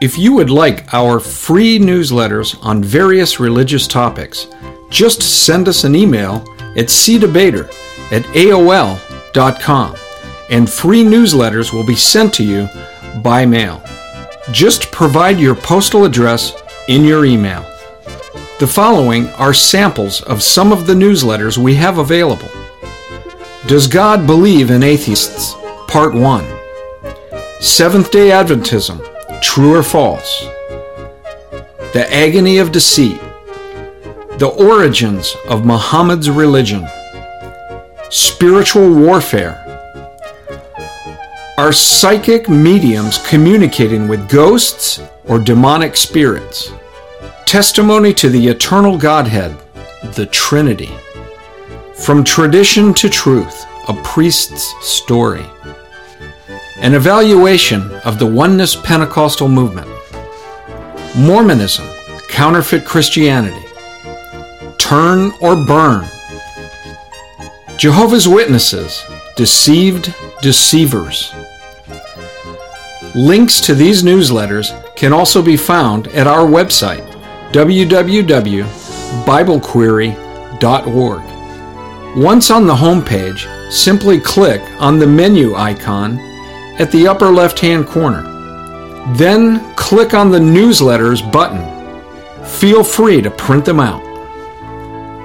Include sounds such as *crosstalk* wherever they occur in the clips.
If you would like our free newsletters on various religious topics, just send us an email at cdebater at aol.com and free newsletters will be sent to you by mail. Just provide your postal address in your email. The following are samples of some of the newsletters we have available. Does God Believe in Atheists? Part 1. Seventh day Adventism True or False? The Agony of Deceit. The Origins of Muhammad's Religion. Spiritual Warfare. Are psychic mediums communicating with ghosts or demonic spirits? Testimony to the eternal Godhead, the Trinity. From Tradition to Truth, a priest's story. An evaluation of the Oneness Pentecostal movement. Mormonism, counterfeit Christianity. Turn or burn. Jehovah's Witnesses, deceived deceivers. Links to these newsletters can also be found at our website, www.biblequery.org. Once on the homepage, simply click on the menu icon at the upper left hand corner. Then click on the newsletters button. Feel free to print them out.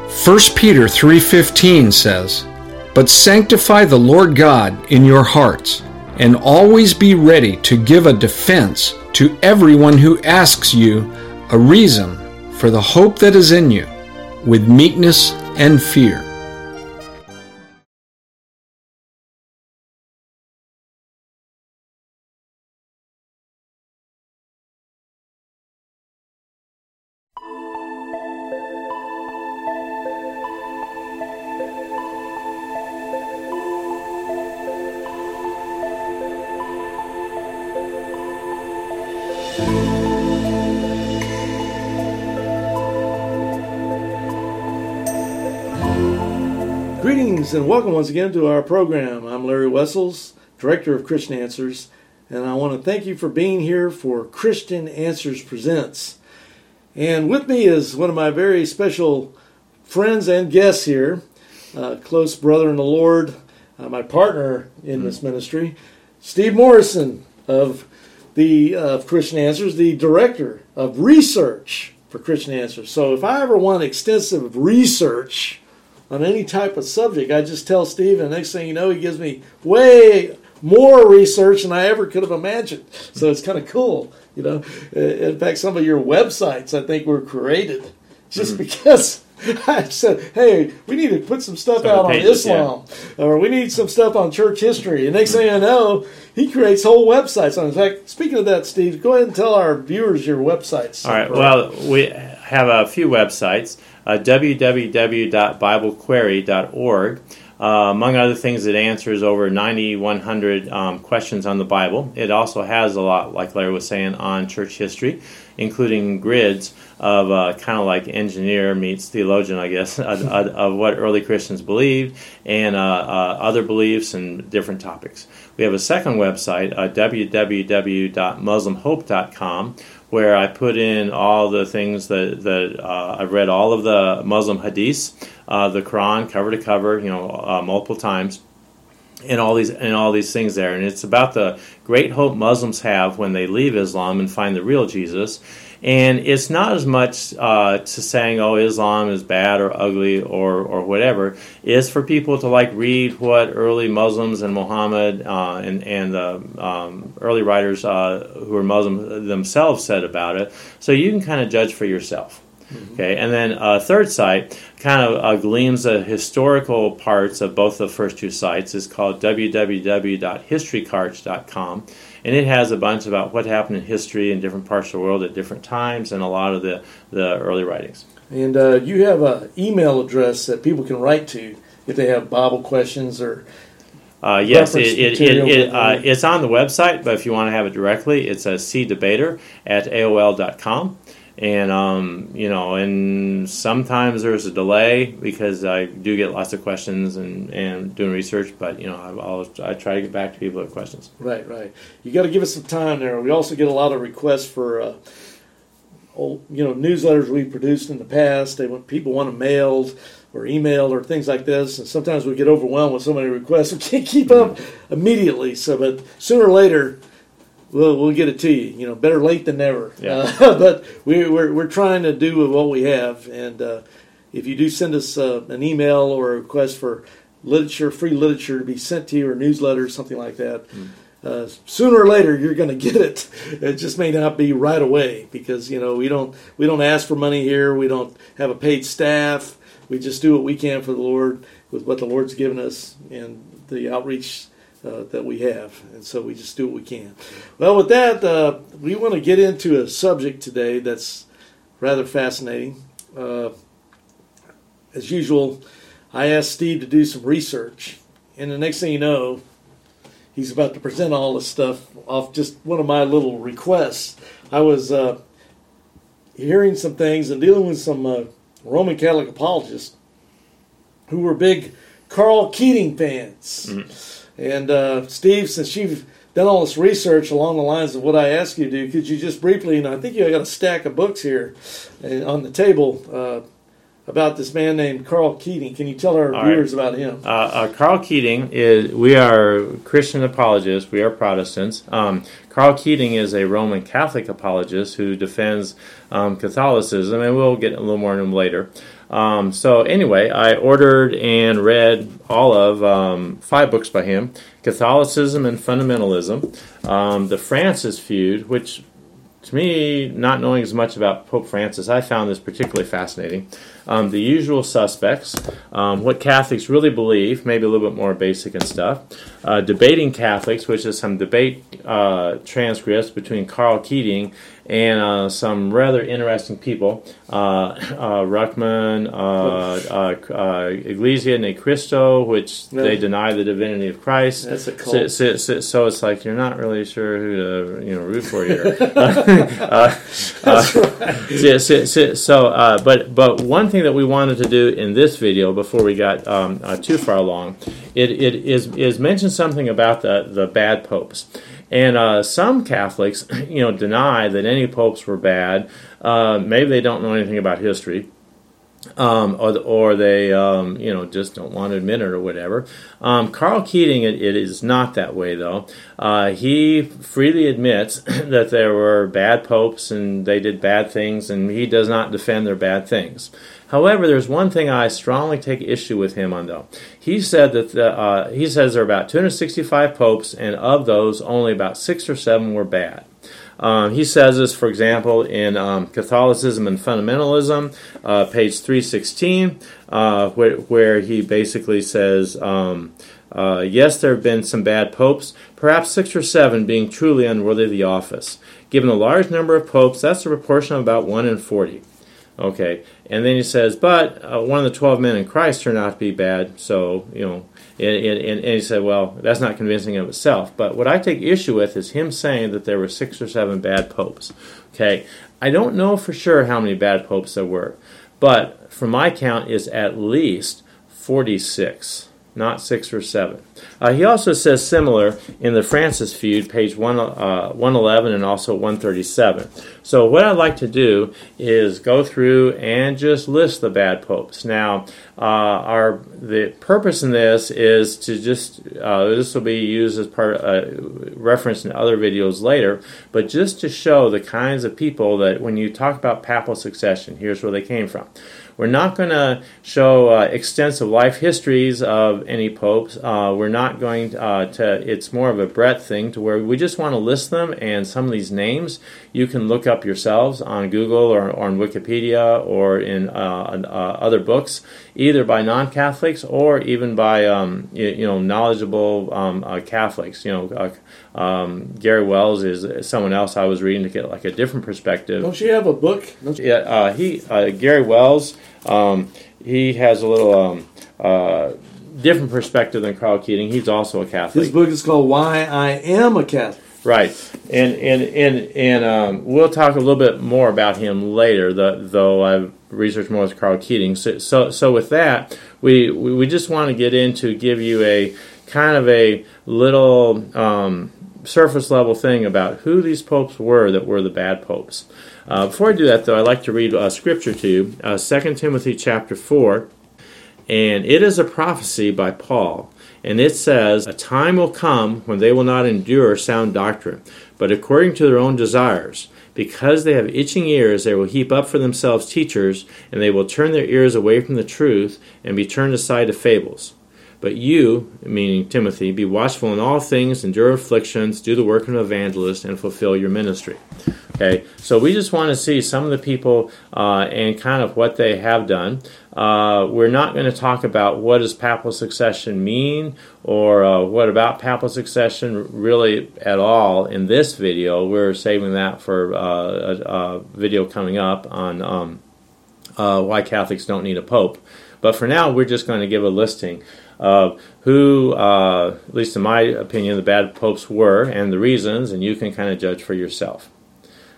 1 Peter 3:15 says, "But sanctify the Lord God in your hearts, and always be ready to give a defense to everyone who asks you a reason for the hope that is in you, with meekness and fear." And welcome once again to our program. I'm Larry Wessels, Director of Christian Answers, and I want to thank you for being here for Christian Answers Presents. And with me is one of my very special friends and guests here, uh, close brother in the Lord, uh, my partner in this ministry, Steve Morrison of the uh, Christian Answers, the Director of Research for Christian Answers. So if I ever want extensive research, on any type of subject. I just tell Steve, and next thing you know, he gives me way more research than I ever could have imagined. So it's kind of cool, you know. In fact, some of your websites I think were created just Mm-hmm. because. *laughs* I said, "Hey, we need to put some stuff Some out the on pages, Islam, or we need some stuff on church history." And next thing I know, he creates whole websites on. In fact, speaking of that, Steve, go ahead and tell our viewers your websites. All right. Well, we have a few websites. Uh, www.biblequery.org. Uh, among other things, it answers over 9,100 um, questions on the Bible. It also has a lot, like Larry was saying, on church history, including grids of uh, kind of like engineer meets theologian, I guess, *laughs* of, of, what early Christians believed and uh, uh, other beliefs and different topics. We have a second website, uh, www.muslimhope.com, where I put in all the things that, that uh, I've read all of the Muslim hadiths, uh, the Quran cover to cover, you know, uh, multiple times, and all these and all these things there. And it's about the great hope Muslims have when they leave Islam and find the real Jesus. And it's not as much uh, to saying, "Oh, Islam is bad or ugly or or whatever." It's for people to like read what early Muslims and Muhammad uh, and and the um, early writers uh, who were Muslim themselves said about it, so you can kind of judge for yourself. Okay, and then a third site kind of uh, gleans the historical parts of both the first two sites. is called www.historycarts.com, and it has a bunch about what happened in history in different parts of the world at different times and a lot of the, the early writings. And uh, you have an email address that people can write to if they have Bible questions or Uh, yes, it, it, it, uh, it's on the website, but if you want to have it directly, it's a cdebater at AOL.com. and um, you know, and sometimes there's a delay because I do get lots of questions and, and doing research. But you know, I, I'll I try to get back to people with questions. Right, right. You got to give us some time there. We also get a lot of requests for. Uh, old, you know, newsletters we produced in the past. They want people want them mailed or emailed or things like this, and sometimes we get overwhelmed with so many requests *laughs* we can't keep up immediately. So, but sooner or later, we'll we'll get it to you. You know, better late than never. Yeah. Uh, *laughs* but we, we're we're trying to do with what we have, and uh, if you do send us uh, an email or a request for literature, free literature to be sent to you, or newsletter, something like that. Uh, sooner or later, you're going to get it. *laughs* It just may not be right away because you know we don't we don't ask for money here. We don't have a paid staff. We just do what we can for the Lord with what the Lord's given us and the outreach uh, that we have, and so we just do what we can. Well, with that, uh, we want to get into a subject today that's rather fascinating. Uh, as usual, I asked Steve to do some research, and the next thing you know, he's about to present all this stuff off just one of my little requests. I was uh, hearing some things and dealing with some uh, Roman Catholic apologists who were big Karl Keating fans. And uh, Steve, since you've done all this research along the lines of what I asked you to do, could you just briefly, and I think you got a stack of books here uh, on the table uh, about this man named Karl Keating. Can you tell our All viewers about him? Uh, uh, Karl Keating is. We are Christian apologists. We are Protestants. Um, Karl Keating is a Roman Catholic apologist who defends um, Catholicism, and we'll get a little more into him later. Um, so anyway, I ordered and read all of um, five books by him: Catholicism and Fundamentalism, um, the Francis Feud, which to me, not knowing as much about Pope Francis, I found this particularly fascinating. Um, the usual suspects, um, what Catholics really believe, maybe a little bit more basic and stuff. Uh, Debating Catholics, which is some debate uh, transcripts between Karl Keating and uh, some rather interesting people. Uh, uh, Ruckman, uh, uh, uh, Iglesia ni Cristo, which Yeah. they deny the divinity of Christ. That's a So, cult. so, so, so it's like you're not really sure who to you know root for here. *laughs* *laughs* uh, uh, so, *laughs* so, uh, but but one thing that we wanted to do in this video before we got um, uh, too far along, it, it is is mention something about the the bad popes. And uh, some Catholics, *clears throat* you know, deny that any popes were bad. Uh, maybe they don't know anything about history um, or, or they um, you know just don't want to admit it or whatever. Um, Karl Keating, it, it is not that way though. Uh, he freely admits *clears throat* that there were bad popes and they did bad things, and he does not defend their bad things. However, there's one thing I strongly take issue with him on though. He said that the, uh, he says there are about 265 popes, and of those, only about six or seven were bad. Um, he says this, for example, in um, Catholicism and Fundamentalism, uh, page 316, uh, where, where he basically says, um, uh, Yes, there have been some bad popes, perhaps six or seven being truly unworthy of the office. Given the large number of popes, that's a proportion of about 1 in 40. Okay, and then he says, but uh, one of the 12 men in Christ turned out to be bad, so, you know, and, and, and he said, well, that's not convincing of itself. But what I take issue with is him saying that there were six or seven bad popes. Okay, I don't know for sure how many bad popes there were, but from my count is at least 46, not six or seven. Uh, he also says similar in the Francis feud, page one, uh, 111 and also 137. So what I'd like to do is go through and just list the bad popes. Now, uh, our the purpose in this is to just uh, this will be used as part of uh, referenced in other videos later, but just to show the kinds of people that when you talk about papal succession, here's where they came from. We're not going to show uh, extensive life histories of any popes. Uh, we're not going uh, to, it's more of a breadth thing to where we just want to list them and some of these names you can look up yourselves on Google or, or on Wikipedia or in uh, uh, other books, either by non Catholics or even by um, you, you know knowledgeable um, uh, Catholics. You know, uh, um, Garry Wills is someone else I was reading to get like a different perspective. Don't you have a book? You? Yeah, uh, he uh, Garry Wills. Um, he has a little um, uh, different perspective than Karl Keating. He's also a Catholic. His book is called Why I Am a Catholic. Right, and and and and um, we'll talk a little bit more about him later. The, though I've researched more with Karl Keating. So, so, so with that, we we just want to get into give you a kind of a little um, surface level thing about who these popes were that were the bad popes. Uh, before I do that, though, I'd like to read a scripture to you, uh, 2 Timothy chapter 4, and it is a prophecy by Paul. And it says, A time will come when they will not endure sound doctrine, but according to their own desires. Because they have itching ears, they will heap up for themselves teachers, and they will turn their ears away from the truth and be turned aside to fables. But you, meaning Timothy, be watchful in all things, endure afflictions, do the work of an evangelist, and fulfill your ministry. Okay, so we just want to see some of the people uh, and kind of what they have done. Uh, we're not going to talk about what does papal succession mean or uh, what about papal succession really at all in this video. We're saving that for uh, a, a, video coming up on um, uh, why Catholics don't need a pope. But for now, we're just going to give a listing of who, uh, at least in my opinion, the bad popes were and the reasons, and you can kind of judge for yourself.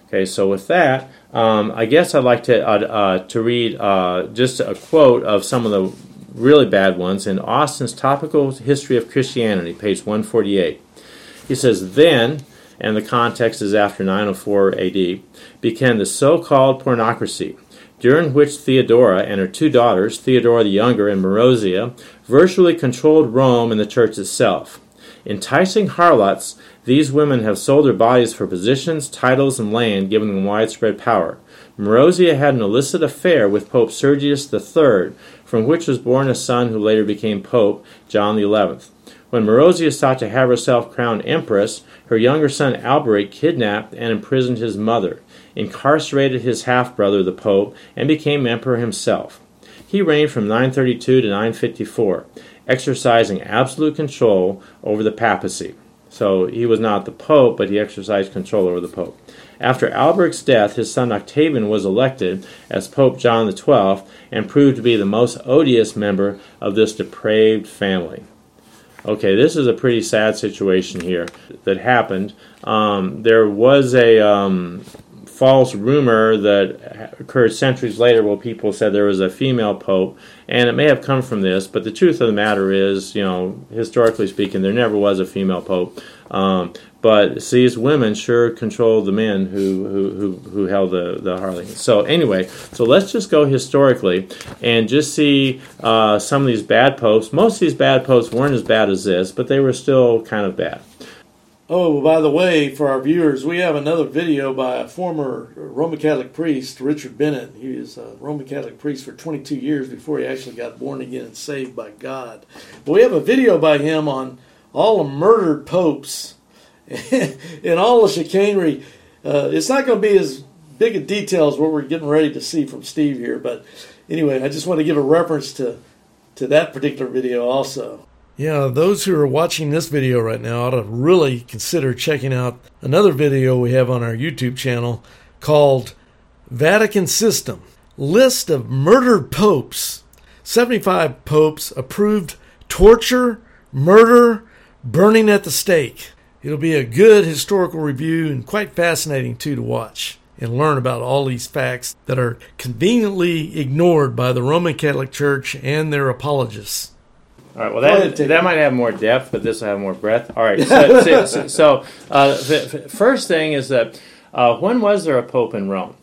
Okay, so with that, um, I guess I'd like to uh, uh, to read uh, just a quote of some of the really bad ones in Austin's Topical History of Christianity, page 148. He says, Then, and the context is after 904 AD, began the so called pornocracy, during which Theodora and her two daughters, Theodora the Younger and Marozia, virtually controlled Rome and the church itself. Enticing harlots, these women have sold their bodies for positions, titles, and land, giving them widespread power. Marozia had an illicit affair with Pope Sergius III, from which was born a son who later became Pope, John XI. When Marozia sought to have herself crowned empress, her younger son Alberic kidnapped and imprisoned his mother, incarcerated his half brother, the Pope, and became emperor himself. He reigned from 932 to 954, exercising absolute control over the papacy. So he was not the Pope, but he exercised control over the Pope. After Alberic's death, his son Octavian was elected as Pope John XII and proved to be the most odious member of this depraved family. Okay, this is a pretty sad situation here that happened. Um, there was a um, false rumor that occurred centuries later where people said there was a female pope, and it may have come from this, but the truth of the matter is, you know, historically speaking, there never was a female pope. Um, but these women sure controlled the men who who, who, who held the, the harlot. So anyway, so let's just go historically and just see uh, some of these bad popes. Most of these bad popes weren't as bad as this, but they were still kind of bad. Oh, by the way, for our viewers, we have another video by a former Roman Catholic priest, Richard Bennett. He was a Roman Catholic priest for 22 years before he actually got born again and saved by God. But we have a video by him on all the murdered popes *laughs* and all the chicanery. Uh, it's not going to be as big a detail as what we're getting ready to see from Steve here, but anyway, I just want to give a reference to to that particular video also. Yeah, those who are watching this video right now ought to really consider checking out another video we have on our YouTube channel called Vatican System List of Murdered Popes. 75 popes approved torture, murder, burning at the stake. It'll be a good historical review and quite fascinating too to watch and learn about all these facts that are conveniently ignored by the Roman Catholic Church and their apologists. All right. Well, that, that might have more depth, but this will have more breadth. All right. So, *laughs* so, so uh, the first thing is that uh, when was there a pope in Rome?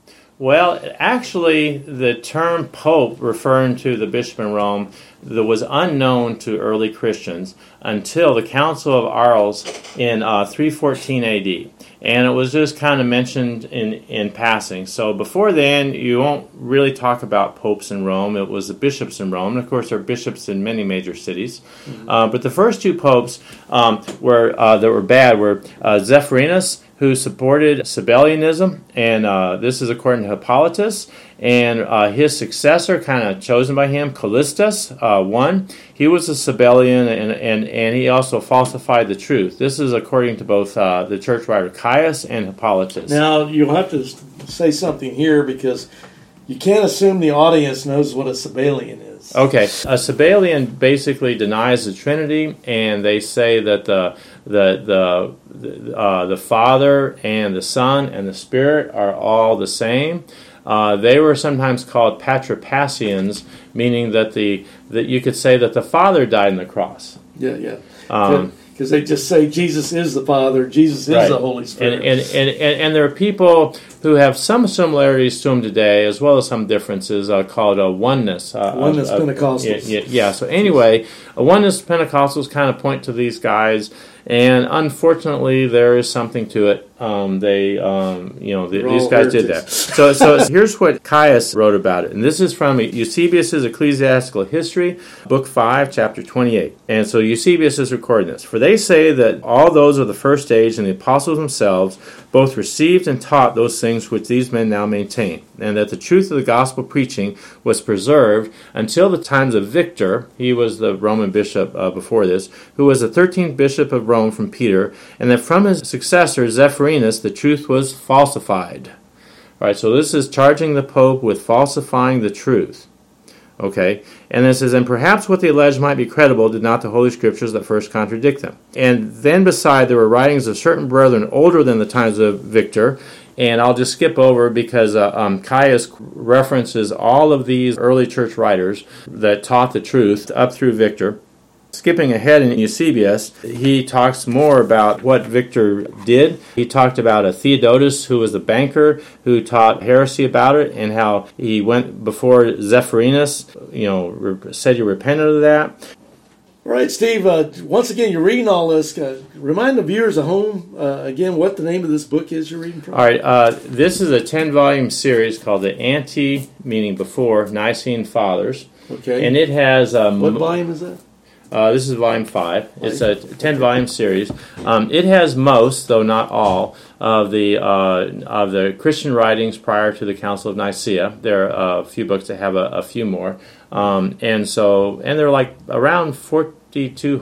Well, actually, the term pope referring to the bishop in Rome that was unknown to early Christians until the Council of Arles in uh, 314 AD and it was just kind of mentioned in, in passing. So before then, you won't really talk about popes in Rome. It was the bishops in Rome. And of course, there are bishops in many major cities. Mm-hmm. Uh, but the first two popes um, were uh, that were bad were uh, Zephyrinus who supported Sabellianism, and uh, this is according to Hippolytus. And uh, his successor, kind of chosen by him, Callistus, uh, one, he was a Sabellian, and, and, and he also falsified the truth. This is according to both uh, the church writer Caius and Hippolytus. Now, you'll have to say something here because you can't assume the audience knows what a Sabellian is. is. Okay, a Sabellian basically denies the Trinity, and they say that the the the uh, the Father and the Son and the Spirit are all the same. Uh, they were sometimes called patripassians, meaning that the that you could say that the Father died on the cross. Yeah, yeah. Um, Because they just say Jesus is the Father, Jesus is Right. the Holy Spirit. And, and, and, and, and there are people who have some similarities to him today, as well as some differences, uh, called a oneness. Uh, Oneness uh, Pentecostals. Yeah, yeah, yeah. So anyway, a oneness Pentecostals kind of point to these guys, and unfortunately, there is something to it. Um, they, um, you know, the, these guys did that. So, so *laughs* here's what Caius wrote about it, and this is from Eusebius's Ecclesiastical History, Book Five, Chapter twenty-eight. And so Eusebius is recording this. For they say that all those of the first age and the apostles themselves both received and taught those things which these men now maintain, and that the truth of the gospel preaching was preserved until the times of Victor. He was the Roman bishop uh, before this, who was the thirteenth bishop of Rome from Peter, and that from his successor The truth was falsified. All right, so this is charging the Pope with falsifying the truth. Okay, and it says, and perhaps what they allege might be credible, did not the Holy Scriptures that first contradict them. And then beside, there were writings of certain brethren older than the times of Victor, and I'll just skip over because uh, um, Caius references all of these early church writers that taught the truth up through Victor. Skipping ahead in Eusebius, he talks more about what Victor did. He talked about a Theodotus who was a banker who taught heresy about it and how he went before Zephyrinus, you know, re- said you repented of that. All right, Steve. Uh, once again, you're reading all this. Uh, remind the viewers at home uh, again what the name of this book is you're reading from. All right, uh, this is a 10 volume series called the Ante, meaning before, Nicene Fathers. Okay. And it has. Um, what volume is that? Uh, this is volume five. It's a ten volume series. Um, it has most, though not all, of the uh, of the Christian writings prior to the Council of Nicaea. There are a few books that have a, a few more, um, and so and they're like around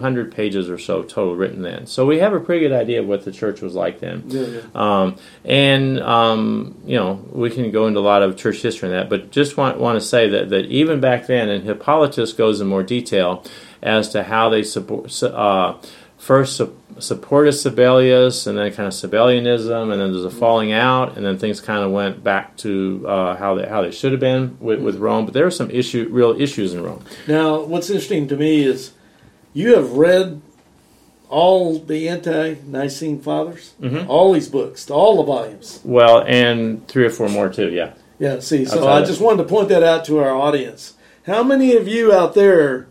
hundred pages or so total written then. So we have a pretty good idea of what the church was like then. Yeah, yeah. Um, and um, you know we can go into a lot of church history in that, but just want want to say that that even back then, and Hippolytus goes in more detail as to how they support uh, first su- supported Sabellius, and then kind of Sabellianism, and then there's a falling out, and then things kind of went back to uh, how they how they should have been with, with Rome. But there are some issue real issues in Rome. Now, what's interesting to me is you have read all the ante-Nicene fathers, Mhm. all these books, all the volumes. Well, and three or four more too. Yeah. Yeah. See, so I just wanted to point that out to our audience. How many of you out there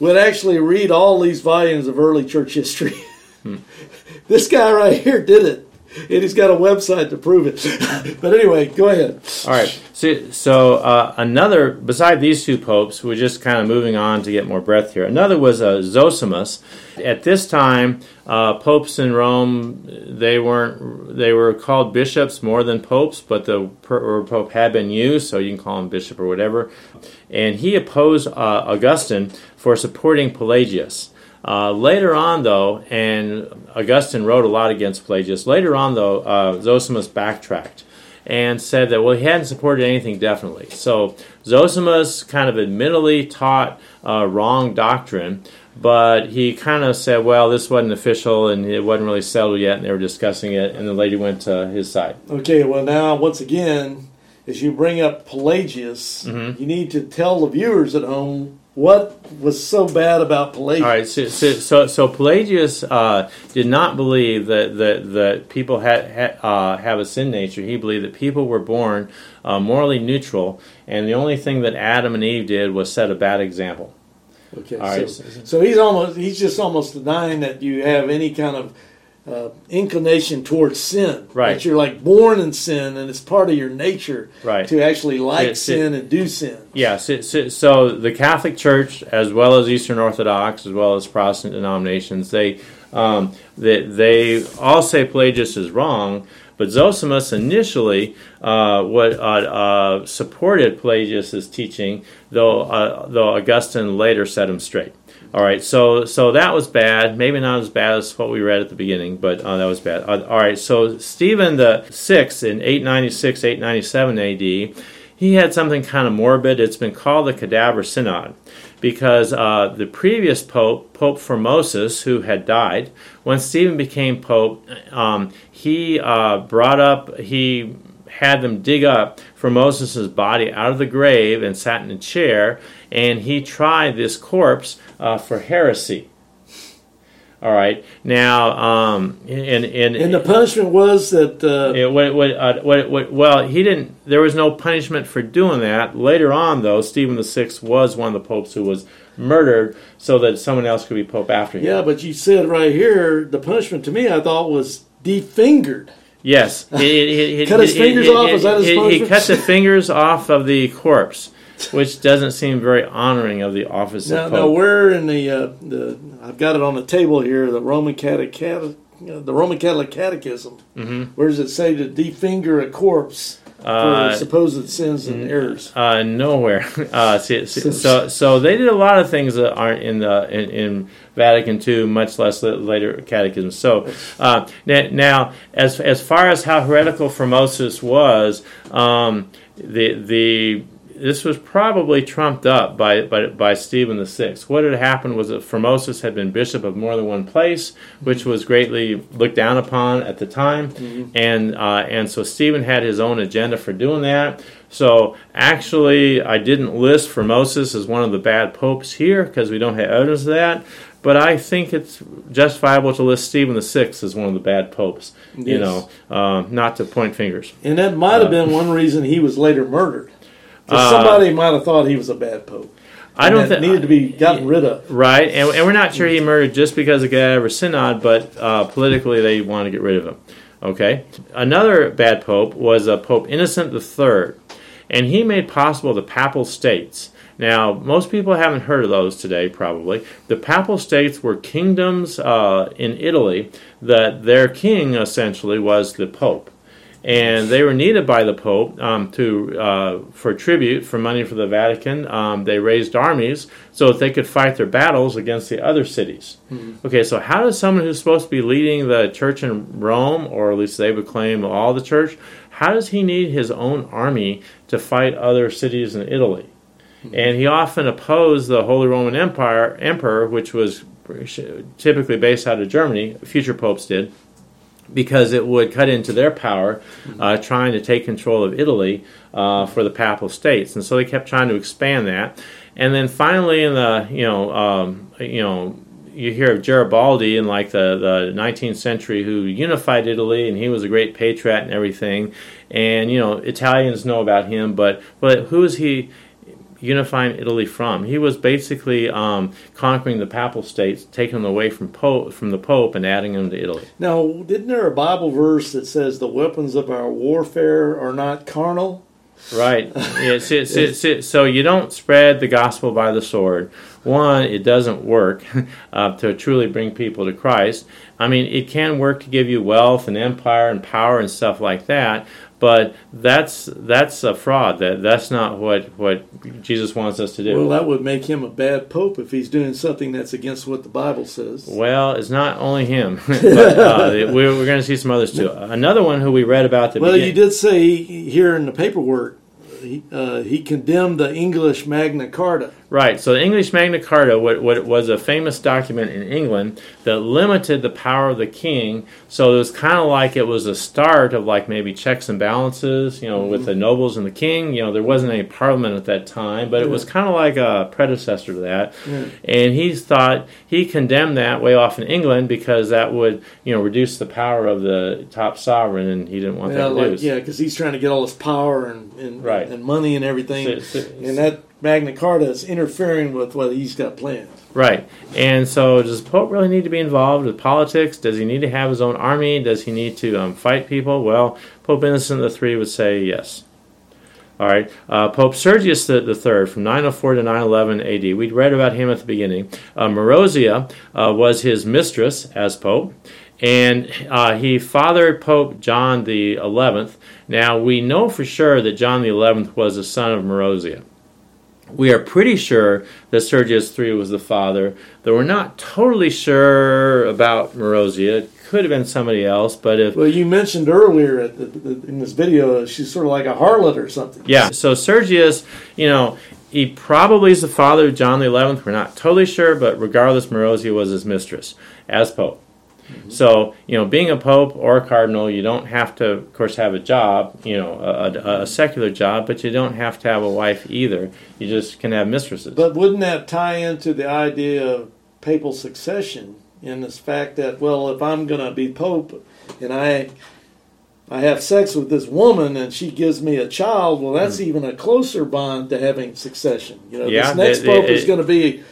would actually read all these volumes of early church history? Hmm. *laughs* this guy right here did it, and he's got a website to prove it. *laughs* but anyway, go ahead. All right. So, so uh, another, beside these two popes, we're just kind of moving on to get more breath here. Another was uh, Zosimus. At this time, uh, popes in Rome, they weren't, they were called bishops more than popes, but the pope had been used, so you can call him bishop or whatever. And he opposed uh, Augustine for supporting Pelagius. Uh, later on, though, and Augustine wrote a lot against Pelagius. Later on, though, uh, Zosimus backtracked and said that well he hadn't supported anything definitely. So Zosimus kind of admittedly taught uh, wrong doctrine, but he kind of said, well, this wasn't official and it wasn't really settled yet, and they were discussing it, and the lady went to his side. Okay, well, now, once again, as you bring up Pelagius, Mm-hmm. you need to tell the viewers at home what was so bad about Pelagius. All right, so so, so, so Pelagius uh, did not believe that that, that people had, had uh, have a sin nature. He believed that people were born uh, morally neutral, and the only thing that Adam and Eve did was set a bad example. Okay, All right. so, so he's almost he's just almost denying that you have any kind of uh, inclination towards sin. Right. That you're like born in sin, and it's part of your nature Right. to actually like It- it- sin and do sin. Yeah, so, so, so the Catholic Church, as well as Eastern Orthodox, as well as Protestant denominations, they um, they, they all say Pelagius is wrong, but Zosimus initially uh, what, uh, uh, supported Pelagius's teaching, though uh, though Augustine later set him straight. All right, so so that was bad. Maybe not as bad as what we read at the beginning, but uh, that was bad. Uh, all right, so Stephen the sixth in 896, 897 A.D. he had something kind of morbid. It's been called the Cadaver Synod because uh, the previous pope, Pope Formosus, who had died, when Stephen became pope, um, he uh, brought up, he had them dig up Formosus's body out of the grave and sat in a chair, and he tried this corpse uh, for heresy. All right. Now, um, and, and And the punishment was that uh, it, what, what, uh, what, what, well, he didn't. There was no punishment for doing that. Later on, though, Stephen the Sixth was one of the popes who was murdered, so that someone else could be pope after him. yeah, but you said right here the punishment to me I thought was defingered. Yes, he, Cut his fingers off? Is that his he, he cut the fingers off of the corpse, which doesn't seem very honoring of the office Now, of now pope. where in the uh, the I've got it on the table here the Roman Catholic uh, the Roman Catholic Catechism. Mm-hmm. Where does it say to definger a corpse Uh, for supposed sins and errors? Uh, nowhere. *laughs* Uh, see, see, so, so they did a lot of things that aren't in the in, in Vatican II, much less the later catechisms. So uh, now, as as far as how heretical Formosus was, um, the the this was probably trumped up by, by, by Stephen the Sixth. What had happened was that Formosus had been bishop of more than one place, which was greatly looked down upon at the time, and uh, and so Stephen had his own agenda for doing that. So actually, I didn't list Formosus as one of the bad popes here because we don't have evidence of that. But I think it's justifiable to list Stephen the Sixth as one of the bad popes. You know, um, not to point fingers. And that might have been one reason he was later murdered. Uh, somebody might have thought he was a bad pope. I don't think needed to be gotten rid of. Right, and, and we're not sure he murdered just because of Cadaver Synod, but uh, politically they want to get rid of him. Okay, another bad pope was uh, Pope Innocent III, and he made possible the Papal States. Now, most people haven't heard of those today, probably. The Papal States were kingdoms uh, in Italy that their king essentially was the Pope and they were needed by the Pope um, to uh, for tribute for money for the Vatican. Um, they raised armies so that they could fight their battles against the other cities. Okay, so how does someone who's supposed to be leading the church in Rome, or at least they would claim all the church, how does he need his own army to fight other cities in Italy? And he often opposed the Holy Roman Empire emperor, which was typically based out of Germany. Future popes did because it would cut into their power, uh, trying to take control of Italy uh, for the Papal States, and so they kept trying to expand that. And then finally, in the you know um, you know you hear of Garibaldi in like the, the 19th century who unified Italy, and he was a great patriot and everything. And you know Italians know about him, but but who is he? Unifying Italy from. He was basically um, conquering the papal states, taking them away from Pope from the Pope and adding them to Italy. Now, didn't there a Bible verse that says the weapons of our warfare are not carnal? Right. Yeah, so, so, so, so you don't spread the gospel by the sword. One, it doesn't work *laughs* uh, to truly bring people to Christ. I mean, it can work to give you wealth and empire and power and stuff like that, but that's that's a fraud. That that's not what what Jesus wants us to do. Well, that would make him a bad pope if he's doing something that's against what the Bible says. Well, it's not only him, *laughs* but uh, we're, we're going to see some others too. Another one who we read about the Well, you did say here in the paperwork he, uh, he condemned the English Magna Carta. Right. So the English Magna Carta what, what was a famous document in England that limited the power of the king. So it was kind of like it was a start of like maybe checks and balances, you know, with mm-hmm. the nobles and the king. You know, there wasn't any parliament at that time, but it was kind of like a predecessor to that. And he thought he condemned that way off in England because that would, you know, reduce the power of the top sovereign, and he didn't want Yeah, that like, reduced. yeah, because he's trying to get all his power and and, Right. and money and everything, So- so- and that Magna Carta is interfering with what he's got planned. Right. And so, does Pope really need to be involved with politics? Does he need to have his own army? Does he need to um, fight people? Well, Pope Innocent III would say yes. All right. Uh, Pope Sergius Third, from 904 to 911 AD. We'd read about him at the beginning. Uh, Marozia uh, was his mistress as Pope, and uh, he fathered Pope John the Eleventh. Now we know for sure that John the Eleventh was a son of Marozia we are pretty sure that Sergius III was the father, though we're not totally sure about Marozia. It could have been somebody else, but if Well, you mentioned earlier at the, the, in this video, she's sort of like a harlot or something. Yeah. So Sergius, you know, he probably is the father of John the Eleventh. We're not totally sure, but regardless, Marozia was his mistress as pope. Mm-hmm. So you know, being a pope or a cardinal, you don't have to, of course, have a job, you know, a, a, a secular job, but you don't have to have a wife either. You just can have mistresses. But wouldn't that tie into the idea of papal succession in this fact that, well, if I'm going to be pope and I I have sex with this woman and she gives me a child, well, that's mm-hmm. even a closer bond to having succession. You know. Yeah, this next it- pope it- is going to be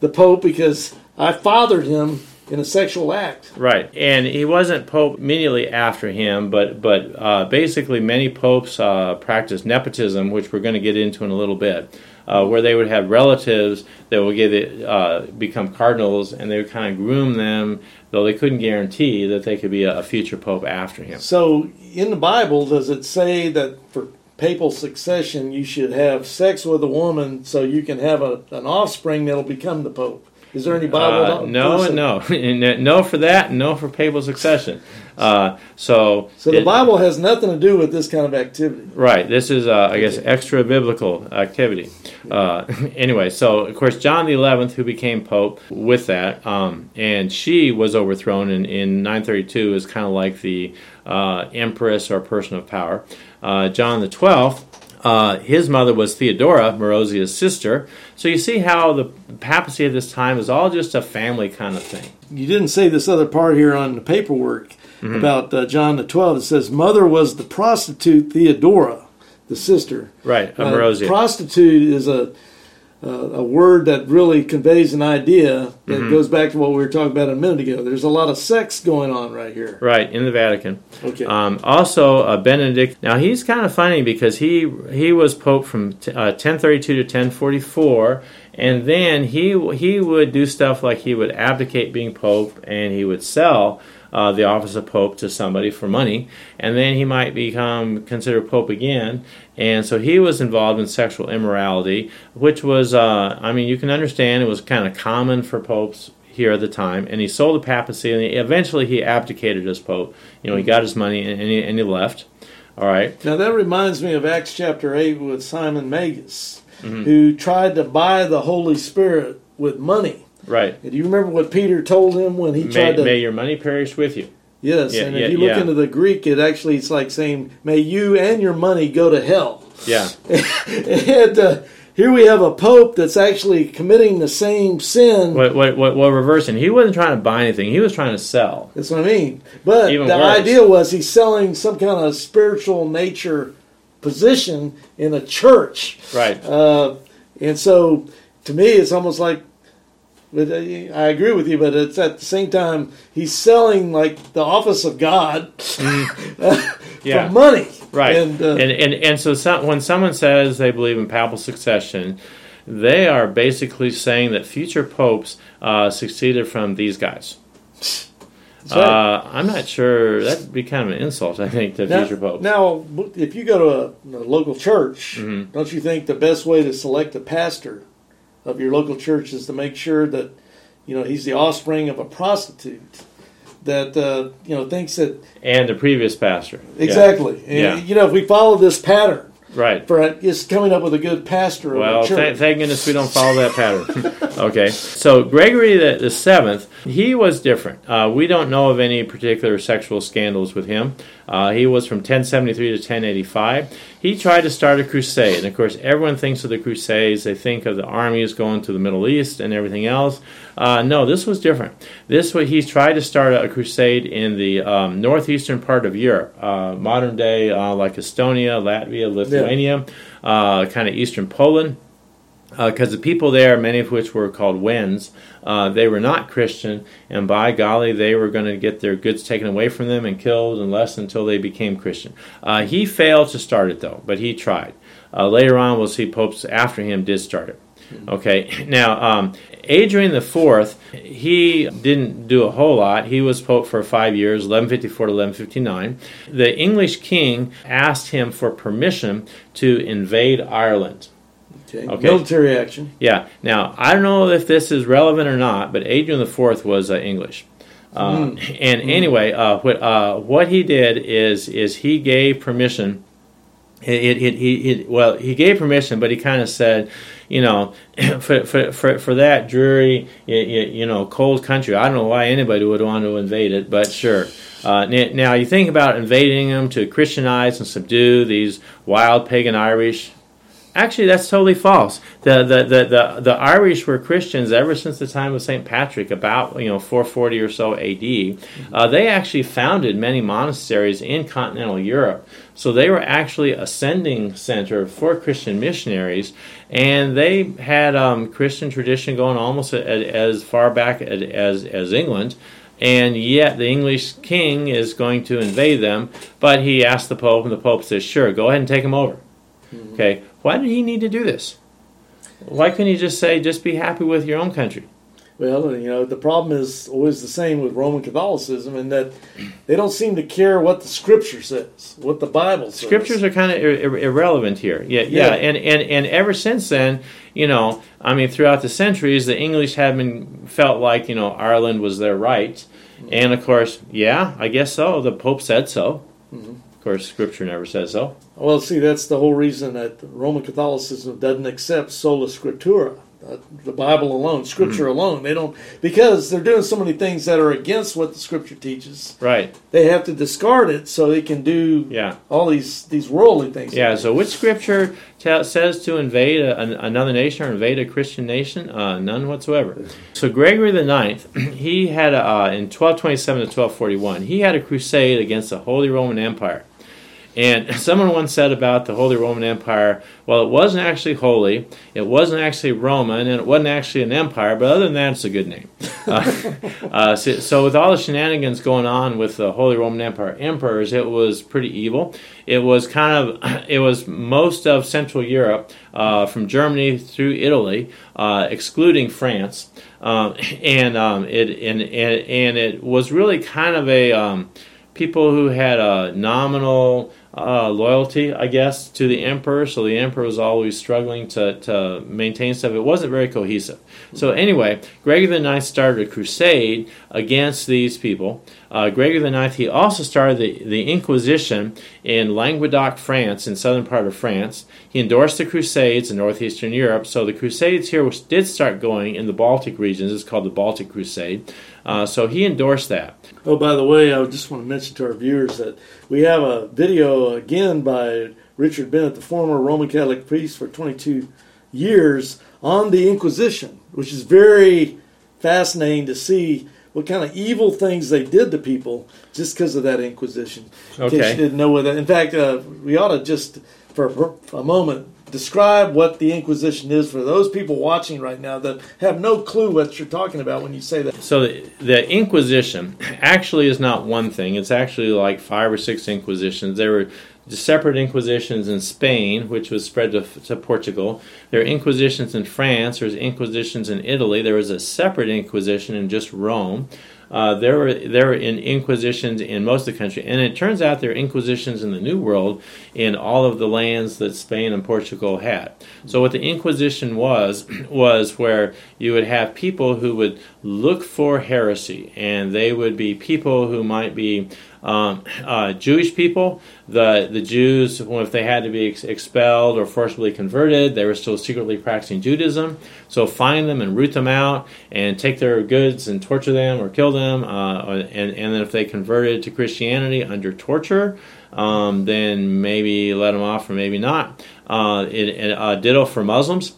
the pope because I fathered him in a sexual act. Right, and he wasn't pope immediately after him, but but uh, basically many popes uh, practiced nepotism, which we're going to get into in a little bit, uh, where they would have relatives that would get it, uh, become cardinals, and they would kind of groom them, though they couldn't guarantee that they could be a, a future pope after him. So, in the Bible, does it say that for papal succession, you should have sex with a woman so you can have a, an offspring that'll become the pope? Is there any Bible? Uh, no, that- no, And *laughs* no for that, and no for papal succession. Uh, so, So the it- Bible has nothing to do with this kind of activity. Right. This is, uh, I guess, extra biblical activity. Uh, *laughs* anyway, so of course John the Eleventh, who became pope with that, um, and she was overthrown in, in 932 is kind of like the uh, empress or person of power. Uh, John the Twelfth. Uh, his mother was Theodora, Marozia's sister. So you see how the papacy at this time is all just a family kind of thing. You didn't say this other part here on the paperwork Mm-hmm. about uh, John the Twelfth. It says mother was the prostitute Theodora, the sister. Right, of Uh, Marozia. prostitute is a uh, a word that really conveys an idea that Mm-hmm. goes back to what we were talking about a minute ago. There's a lot of sex going on right here. Right, in the Vatican. Okay. Um, also, uh, Benedict. Now he's kind of funny because he he was pope from t- uh, 1032 to 1044, and then he he would do stuff like he would abdicate being pope, and he would sell uh, the office of pope to somebody for money, and then he might become considered pope again. And so he was involved in sexual immorality, which was, uh, I mean, you can understand it was kind of common for popes here at the time, and he sold the papacy, and he, eventually he abdicated as pope. You know, he got his money and, and, he, and he left. All right. Now that reminds me of Acts chapter 8 with Simon Magus, Mm-hmm. who tried to buy the Holy Spirit with money. Right. Do you remember what Peter told him when he May, tried to? may your money perish with you. yes, Yeah, and if you look yeah. into the Greek, it actually it's like saying, "May you and your money go to hell." Yeah. *laughs* and uh, here we have a pope that's actually committing the same sin. What, what, what, what reversing? He wasn't trying to buy anything. He was trying to sell. That's what I mean. But Even the worse. idea was he's selling some kind of spiritual nature position in a church. Right. Uh, and so, to me, it's almost like, but uh, I agree with you, but it's at the same time he's selling like the office of God *laughs* Yeah. for money. Right. And, uh, and, and, and so some, when someone says they believe in papal succession, they are basically saying that future popes uh, succeeded from these guys. right. Uh, I'm not sure. That'd be kind of an insult, I think, to now, future popes. now, if you go to a, a local church, Mm-hmm. don't you think the best way to select a pastor of your local church is to make sure that you know he's the offspring of a prostitute that uh, you know thinks that and the previous pastor. Yeah. exactly. And, Yeah. You know, if we follow this pattern Right. for just coming up with a good pastor of Well, church. th- thank goodness we don't follow that pattern. *laughs* okay, so Gregory the, the seventh, he was different. Uh, we don't know of any particular sexual scandals with him. Uh, he was from 1073 to 1085. He tried to start a crusade, and of course, everyone thinks of the Crusades. They think of the armies going to the Middle East and everything else. Uh, no, this was different. This was he tried to start a crusade in the um, northeastern part of Europe, uh, modern day uh, like Estonia, Latvia, Lithuania, uh, kind of eastern Poland because the people there, many of which were called Wends, uh, they were not Christian, and by golly, they were going to get their goods taken away from them and killed unless until they became Christian. Uh, he failed to start it though, but he tried. Uh, later on, we'll see popes after him did start it. Okay, *laughs* now um, Adrian Fourth, he didn't do a whole lot. He was pope for five years, 1154 to 1159. The English king asked him for permission to invade Ireland. Okay. okay. Military action. Yeah. Now I don't know if this is relevant or not, but Adrian IV was uh, English. Uh, mm. And anyway, uh, what uh, what he did is is he gave permission. It, it, it, it well, he gave permission, but he kind of said, you know, *clears throat* for, for, for, for that dreary, you, you, know, cold country. I don't know why anybody would want to invade it, but sure. Uh, now you think about invading them to Christianize and subdue these wild pagan Irish. Actually, that's totally false. The, the, the, the, the Irish were Christians ever since the time of St. Patrick, about you know 440 or so AD. Uh, they actually founded many monasteries in continental Europe. So they were actually a sending center for Christian missionaries, and they had um, Christian tradition going almost as, as far back as, as England and yet the English king is going to invade them. But he asked the Pope, and the Pope says, "Sure, go ahead and take them over." Mm-hmm. Okay, why did he need to do this? Why couldn't he just say, just be happy with your own country? Well, you know, the problem is always the same with Roman Catholicism in that they don't seem to care what the Scripture says, what the Bible says. Scriptures are kind of ir- irrelevant here. Yeah, yeah, yeah, And, and and ever since then, you know, I mean, throughout the centuries, the English have been felt like you know Ireland was their right, and of course, yeah, I guess so. The Pope said so. Mm-hmm course, Scripture never says so. Well, see, that's the whole reason that Roman Catholicism doesn't accept sola scriptura, uh, the Bible alone, Scripture mm-hmm. alone. They don't because they're doing so many things that are against what the Scripture teaches. Right. They have to discard it so they can do yeah. all these these worldly things. Yeah. So, which Scripture t- says to invade a, an, another nation or invade a Christian nation? Uh, none whatsoever. *laughs* So, Gregory the Ninth, *clears throat* he had a, uh, in 1227 to 1241, he had a crusade against the Holy Roman Empire. And *laughs* someone once said about the Holy Roman Empire, well, it wasn't actually holy, it wasn't actually Roman, and it wasn't actually an empire, but other than that, it's a good name. *laughs* Uh, uh, so, so, with all the shenanigans going on with the Holy Roman Empire emperors, it was pretty evil. It was kind of, *clears throat* it was most of Central Europe, uh, from Germany through Italy, uh, excluding France. Um, *laughs* and, um, it, and, and, and, it was really kind of a um, people who had a nominal uh, loyalty, I guess, to the emperor. So the emperor was always struggling to, to maintain stuff. It wasn't very cohesive. So anyway, Gregory IX started a crusade against these people. Uh, Gregory IX, he also started the, the Inquisition in Languedoc, France, in southern part of France. He endorsed the Crusades in northeastern Europe. So the Crusades here did start going in the Baltic regions. It's called the Baltic Crusade. Uh, so he endorsed that. Oh, by the way, I just want to mention to our viewers that we have a video again by Richard Bennett, the former Roman Catholic priest for 22 years, on the Inquisition, which is very fascinating to see what kind of evil things they did to people just because of that Inquisition. In okay. case you didn't know what that. In fact, uh, we ought to just for a moment describe what the Inquisition is for those people watching right now that have no clue what you're talking about when you say that. So the, the Inquisition actually is not one thing. It's actually like five or six Inquisitions. There were separate inquisitions in Spain, which was spread to, to, Portugal. There are inquisitions in France. There's inquisitions in Italy. There was a separate inquisition in just Rome. Uh, there were there were in inquisitions in most of the country, and it turns out there are inquisitions in the New World in all of the lands that Spain and Portugal had. So what the Inquisition was *clears throat* was where you would have people who would look for heresy, and they would be people who might be um, uh, Jewish people, the the Jews, if they had to be ex- expelled or forcibly converted, they were still secretly practicing Judaism. So find them and root them out, and take their goods and torture them or kill them. Uh, and and then if they converted to Christianity under torture, um, then maybe let them off or maybe not. Uh, it, it, uh, ditto for Muslims.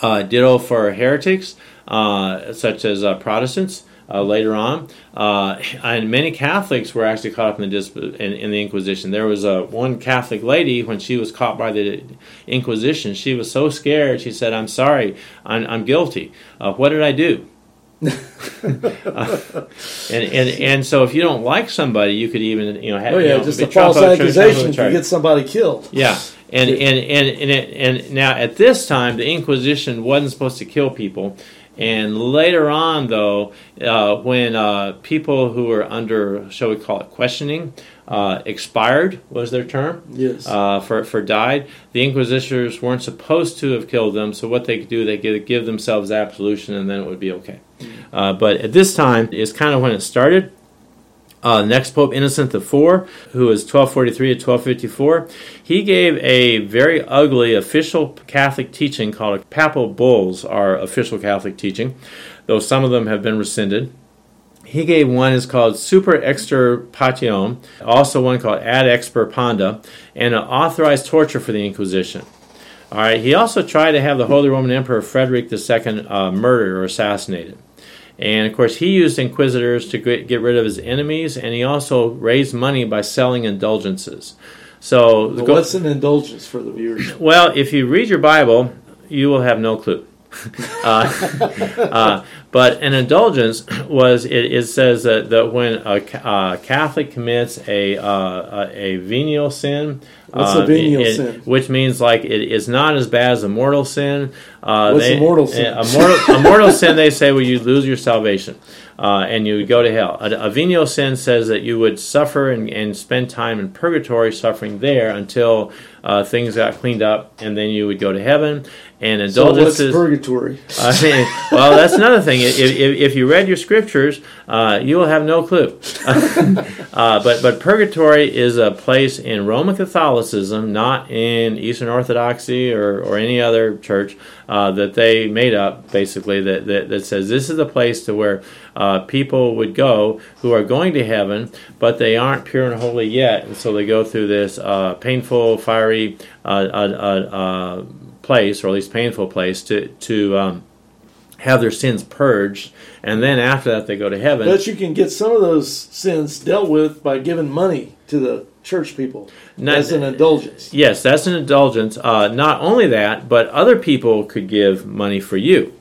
Uh, ditto for heretics, uh, such as Protestants uh, later on. Uh, and many Catholics were actually caught up in the, in, in, the Inquisition. There was a one Catholic lady when she was caught by the Inquisition. She was so scared. She said, "I'm sorry. I'm, I'm guilty. Uh, what did I do?" *laughs* uh, and, and and so if you don't like somebody, you could even you know have, oh yeah, you know, just a false accusation to get somebody killed. Yeah, and and and and, and now at this time, the Inquisition wasn't supposed to kill people. And later on, though, uh, when uh, people who were under, shall we call it, questioning, uh, expired was their term. Yes. Uh, for for died, the inquisitors weren't supposed to have killed them. So what they could do, they could give themselves absolution, and then it would be okay. Uh, but at this time is kind of when it started. Uh, next Pope Innocent IV, who was 1243 to 1254, he gave a very ugly official Catholic teaching called papal bulls, are official Catholic teaching, though some of them have been rescinded. He gave one is called Super Extirpatione, also one called Ad Extirpanda, and an authorized torture for the Inquisition. All right. He also tried to have the Holy Roman Emperor Frederick II uh, murdered or assassinated. And of course, he used inquisitors to get rid of his enemies, and he also raised money by selling indulgences. So, well, what's an indulgence for the viewers? Well, if you read your Bible, you will have no clue. *laughs* uh, uh, but an indulgence was it, it says that, that when a, a Catholic commits a uh, a venial sin, What's a venial it, sin? Which means like it is not as bad as a mortal sin. Uh, What's they, a mortal sin? A mortal, a mortal *laughs* sin, they say, well, you lose your salvation uh, and you would go to hell. A, a, venial sin says that you would suffer and, and spend time in purgatory, suffering there until uh, things got cleaned up, and then you would go to heaven. And indulgences. So what's purgatory? *laughs* I mean, well, that's another thing. If, if, if you read your scriptures, uh, you will have no clue. *laughs* Uh, but but purgatory is a place in Roman Catholicism, not in Eastern Orthodoxy or, or any other church uh, that they made up. Basically, that, that, that says this is the place to where uh, people would go who are going to heaven, but they aren't pure and holy yet, and so they go through this uh, painful, fiery uh, uh, place, or at least painful place, to to um, have their sins purged, and then after that they go to heaven. But you can get some of those sins dealt with by giving money to the church people. Not, that's an indulgence. Yes, that's an indulgence. Uh, not only that, but other people could give money for you.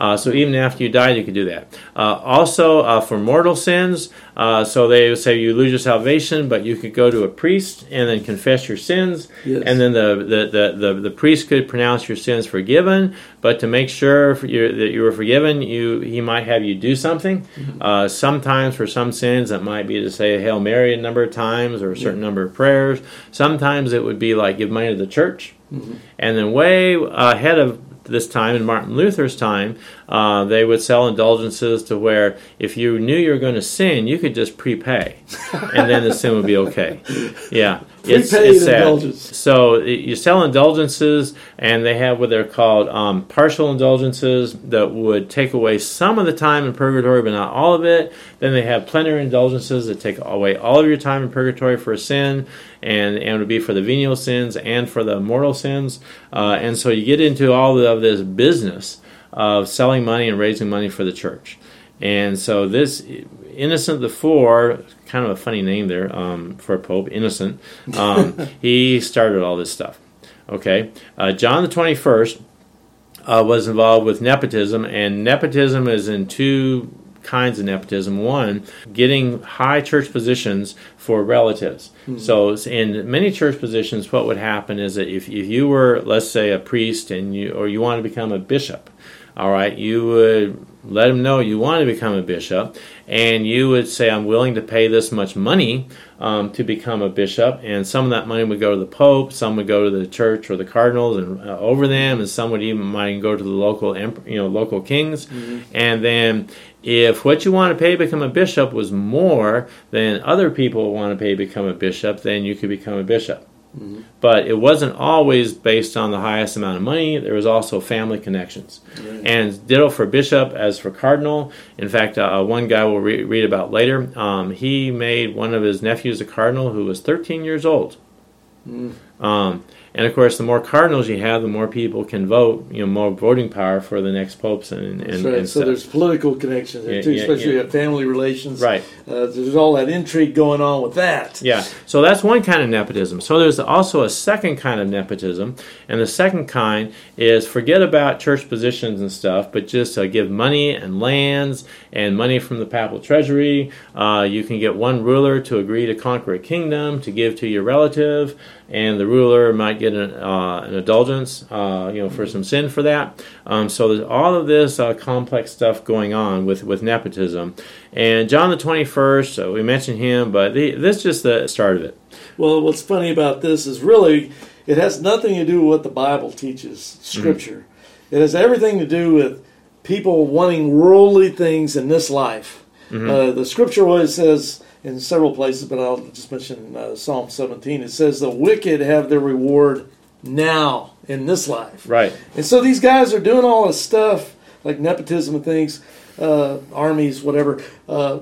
Uh, so even after you died, you could do that. Uh, also, uh, for mortal sins, uh, so they say you lose your salvation, but you could go to a priest and then confess your sins, yes. and then the, the, the, the, the priest could pronounce your sins forgiven. But to make sure that you were forgiven, you he might have you do something. Mm-hmm. Uh, sometimes for some sins, it might be to say a Hail Mary a number of times or a certain yeah. number of prayers. Sometimes it would be like give money to the church. Mm-hmm. And then way ahead of this time in Martin Luther's time, uh, they would sell indulgences to where if you knew you were going to sin, you could just prepay, *laughs* and then the sin would be okay. Yeah, it's, it's sad. So you sell indulgences, and they have what they're called um, partial indulgences that would take away some of the time in purgatory, but not all of it. Then they have plenary indulgences that take away all of your time in purgatory for a sin, and and it would be for the venial sins and for the mortal sins. Uh, and so you get into all of this business of selling money and raising money for the church. And so this Innocent the Four, kind of a funny name there um, for a pope, Innocent. Um, *laughs* he started all this stuff. Okay, uh, John the Twenty First uh, was involved with nepotism, and nepotism is in two kinds of nepotism. One, getting high church positions for relatives. Mm-hmm. So, in many church positions, what would happen is that if, if you were, let's say, a priest and you or you want to become a bishop, all right, you would let them know you want to become a bishop, and you would say, I'm willing to pay this much money um, to become a bishop, and some of that money would go to the Pope, some would go to the church or the cardinals and uh, over them, and some would even might go to the local, you know, local kings, mm-hmm. and then if what you want to pay to become a bishop was more than other people want to pay to become a bishop, then you could become a bishop. Mm-hmm. But it wasn't always based on the highest amount of money. There was also family connections. Right. And ditto for bishop as for cardinal. In fact, uh, one guy we'll re- read about later, um, he made one of his nephews a cardinal who was 13 years old. Mm. Um, and of course, the more cardinals you have, the more people can vote. You know, more voting power for the next popes and, and, right. and so there's political connections there yeah, too, yeah, especially yeah. family relations. Right. Uh, there's all that intrigue going on with that. Yeah. So that's one kind of nepotism. So there's also a second kind of nepotism, and the second kind is forget about church positions and stuff, but just uh, give money and lands and money from the papal treasury. Uh, you can get one ruler to agree to conquer a kingdom to give to your relative and the ruler might get an, uh, an indulgence, uh, you know, for some sin for that. Um, so there's all of this uh, complex stuff going on with, with nepotism. And John the 21st, uh, we mentioned him, but the, this is just the start of it. Well, what's funny about this is really it has nothing to do with what the Bible teaches, Scripture. Mm-hmm. It has everything to do with people wanting worldly things in this life. Uh, the scripture always says in several places, but I'll just mention uh, Psalm 17. It says, "The wicked have their reward now in this life." Right. And so these guys are doing all this stuff like nepotism and things, uh, armies, whatever, uh,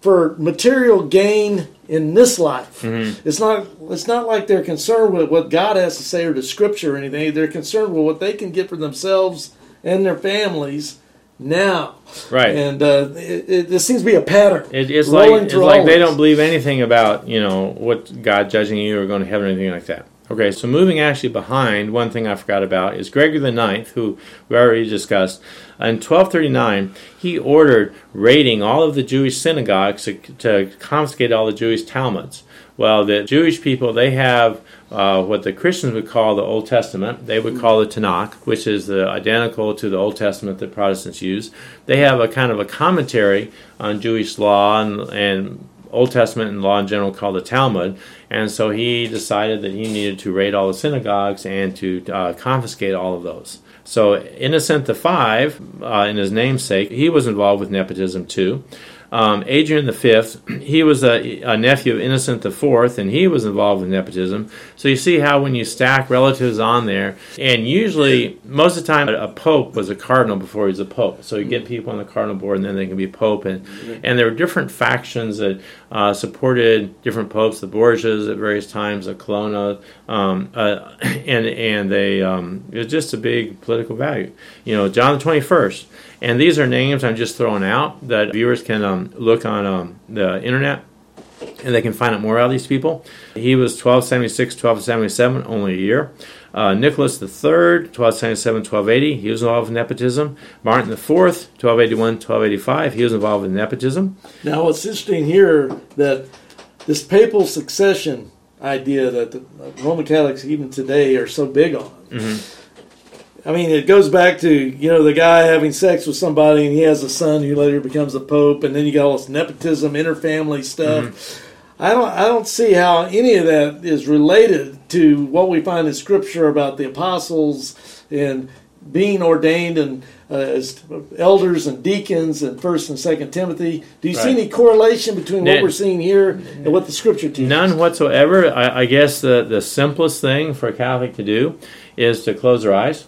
for material gain in this life. It's not. It's not like they're concerned with what God has to say or the Scripture or anything. They're concerned with what they can get for themselves and their families now. Right. And uh, it, it, this seems to be a pattern. It, it's like it's like they don't believe anything about you know what God judging you or going to heaven or anything like that. Okay, so moving actually behind, one thing I forgot about is Gregory the Ninth, who we already discussed. In 1239, he ordered raiding all of the Jewish synagogues to, to confiscate all the Jewish Talmuds. Well, the Jewish people, they have uh, what the Christians would call the Old Testament. They would call the Tanakh, which is the identical to the Old Testament that Protestants use. They have a kind of a commentary on Jewish law and, and Old Testament and law in general called the Talmud. And so he decided that he needed to raid all the synagogues and to uh, confiscate all of those. So Innocent the Five, uh, in his namesake, he was involved with nepotism too. Um, Adrian V, *clears throat* he was a, a nephew of Innocent IV, and he was involved with nepotism. So you see how when you stack relatives on there, and usually, most of the time, a pope was a cardinal before he was a pope. So you get people on the cardinal board, and then they can be pope. And, and there were different factions that uh, supported different popes, the Borgias at various times, the Colonna, um, uh, *coughs* and and they um, it was just a big political value. You know, John the Twenty First, and these are names I'm just throwing out that viewers can um, look on um, the internet. And they can find out more about these people. He was 1276, 1277, only a year. Uh, Nicholas III, 1277, 1280, he was involved in nepotism. Martin IV, 1281, 1285, he was involved in nepotism. Now, it's interesting here that this papal succession idea that the Roman Catholics even today are so big on. I mean, it goes back to you know the guy having sex with somebody and he has a son who later becomes a pope, and then you got all this nepotism, interfamily stuff. I don't, I don't see how any of that is related to what we find in Scripture about the apostles and being ordained and uh, as elders and deacons in First and Second Timothy. Do you see any correlation between what we're seeing here and what the Scripture teaches? None whatsoever. I, I guess the, the simplest thing for a Catholic to do is to close their eyes.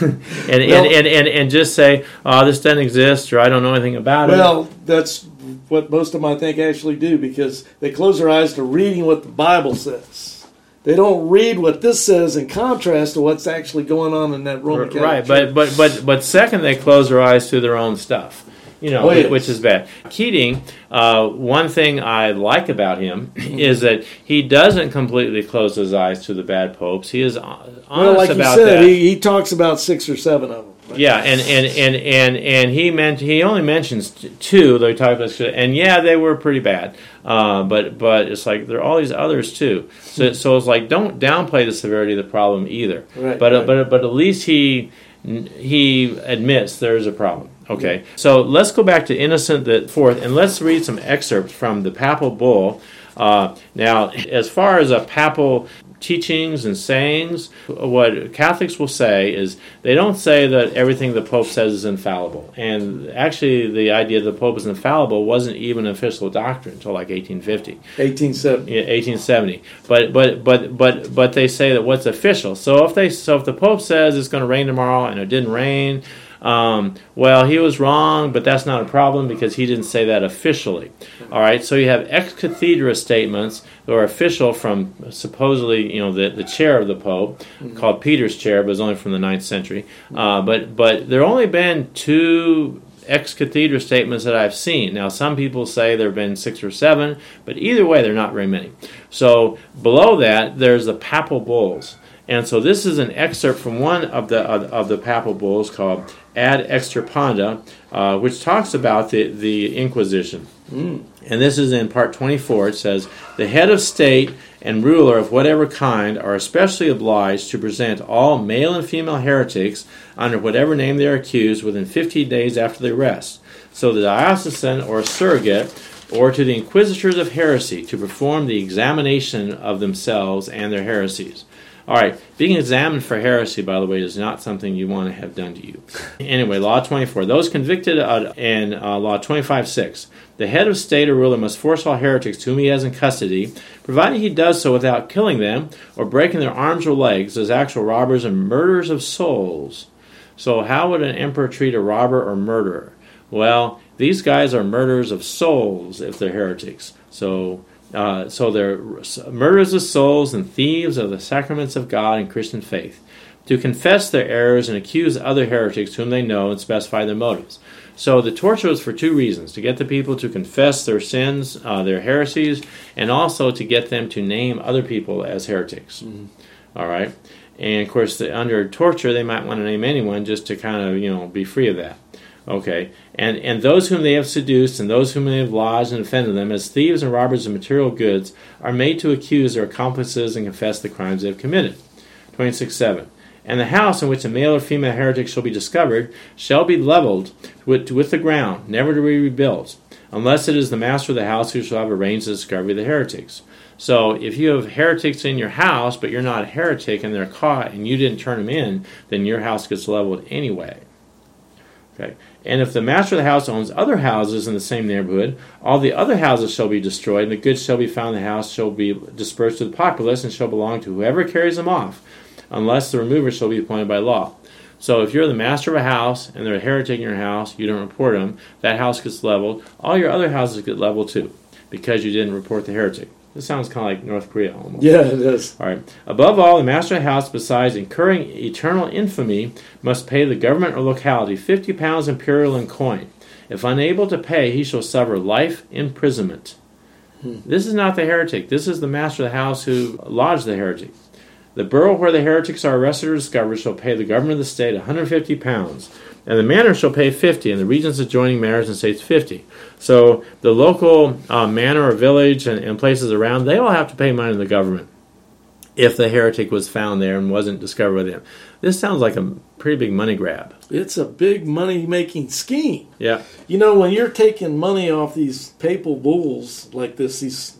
And, Well- and, and, and, just say, oh, this doesn't exist, or I don't know anything about it. Well, that's what most of them, I think, actually do because they close their eyes to reading what the Bible says. They don't read what this says in contrast to what's actually going on in that Roman Catholic right, but, but but but second, they close their eyes to their own stuff. You know, which is bad. Keating, uh, one thing I like about him *laughs* is that he doesn't completely close his eyes to the bad popes. He is hon- honest well, like you about said, that. he, he talks about six or seven of them. right? Yeah, and and and and and he meant he only mentions two. Though he talked about, and yeah, they were pretty bad. Uh, but but it's like there are all these others too. So so it's like don't downplay the severity of the problem either. Right, but uh, right. but but at least he he admits there is a problem. Okay, so let's go back to Innocent the Fourth, and let's read some excerpts from the papal bull. Uh, now, as far as a papal teachings and sayings, what Catholics will say is they don't say that everything the Pope says is infallible. And actually, the idea that the Pope is infallible wasn't even an official doctrine until like 1850. 1870. Yeah, 1870. But but but but but they say that what's official. So if they so if the Pope says it's going to rain tomorrow and it didn't rain, um, well he was wrong, but that's not a problem because he didn't say that officially. All right. So you have ex cathedra statements that are official from supposedly you know the the chair of the Pope called Peter's chair, but it's only from the 9th century. Uh, but but there have only been two ex cathedra statements that I've seen. Now, some people say there have been six or seven, but either way, they're not very many. So, below that, there's the papal bulls. And so, this is an excerpt from one of the of, of the papal bulls called Ad Extirpanda, uh, which talks about the, the Inquisition. And this is in part 24. It says, The head of state and ruler of whatever kind are especially obliged to present all male and female heretics under whatever name they are accused within 50 days after the arrest. So the diocesan or surrogate or to the inquisitors of heresy to perform the examination of themselves and their heresies. All right, being examined for heresy, by the way, is not something you want to have done to you. Anyway, Law 24. Those convicted uh, in uh, Law 25 6. The head of state or ruler must force all heretics to whom he has in custody, provided he does so without killing them or breaking their arms or legs, as actual robbers and murderers of souls. So, how would an emperor treat a robber or murderer? Well, these guys are murderers of souls if they're heretics. So, uh, so they're murderers of souls and thieves of the sacraments of God and Christian faith. To confess their errors and accuse other heretics whom they know and specify their motives. So the torture was for two reasons: to get the people to confess their sins, uh, their heresies, and also to get them to name other people as heretics. Mm-hmm. All right, and of course, the, under torture, they might want to name anyone just to kind of you know be free of that. Okay, and and those whom they have seduced and those whom they have lodged and offended them as thieves and robbers of material goods are made to accuse their accomplices and confess the crimes they have committed. Twenty six seven. And the house in which a male or female heretic shall be discovered shall be leveled with, with the ground, never to be rebuilt, unless it is the master of the house who shall have arranged the discovery of the heretics. So if you have heretics in your house, but you're not a heretic and they're caught and you didn't turn them in, then your house gets leveled anyway. Okay. And if the master of the house owns other houses in the same neighborhood, all the other houses shall be destroyed, and the goods shall be found in the house shall be dispersed to the populace, and shall belong to whoever carries them off, unless the remover shall be appointed by law. So if you're the master of a house and they're a heretic in your house, you don't report them, that house gets leveled. All your other houses get leveled too, because you didn't report the heretic. This sounds kind of like North Korea almost. Yeah, it is. All right. Above all, the master of the house, besides incurring eternal infamy, must pay the government or locality 50 pounds imperial in coin. If unable to pay, he shall suffer life imprisonment. Hmm. This is not the heretic. This is the master of the house who lodged the heretic. The borough where the heretics are arrested or discovered shall pay the government of the state 150 pounds and the manor shall pay 50, and the regions adjoining manors and states 50. So the local uh, manor or village and, and, places around, they all have to pay money to the government if the heretic was found there and wasn't discovered by them. This sounds like a pretty big money grab. It's a big money making scheme. Yeah. You know, when you're taking money off these papal bulls like this, these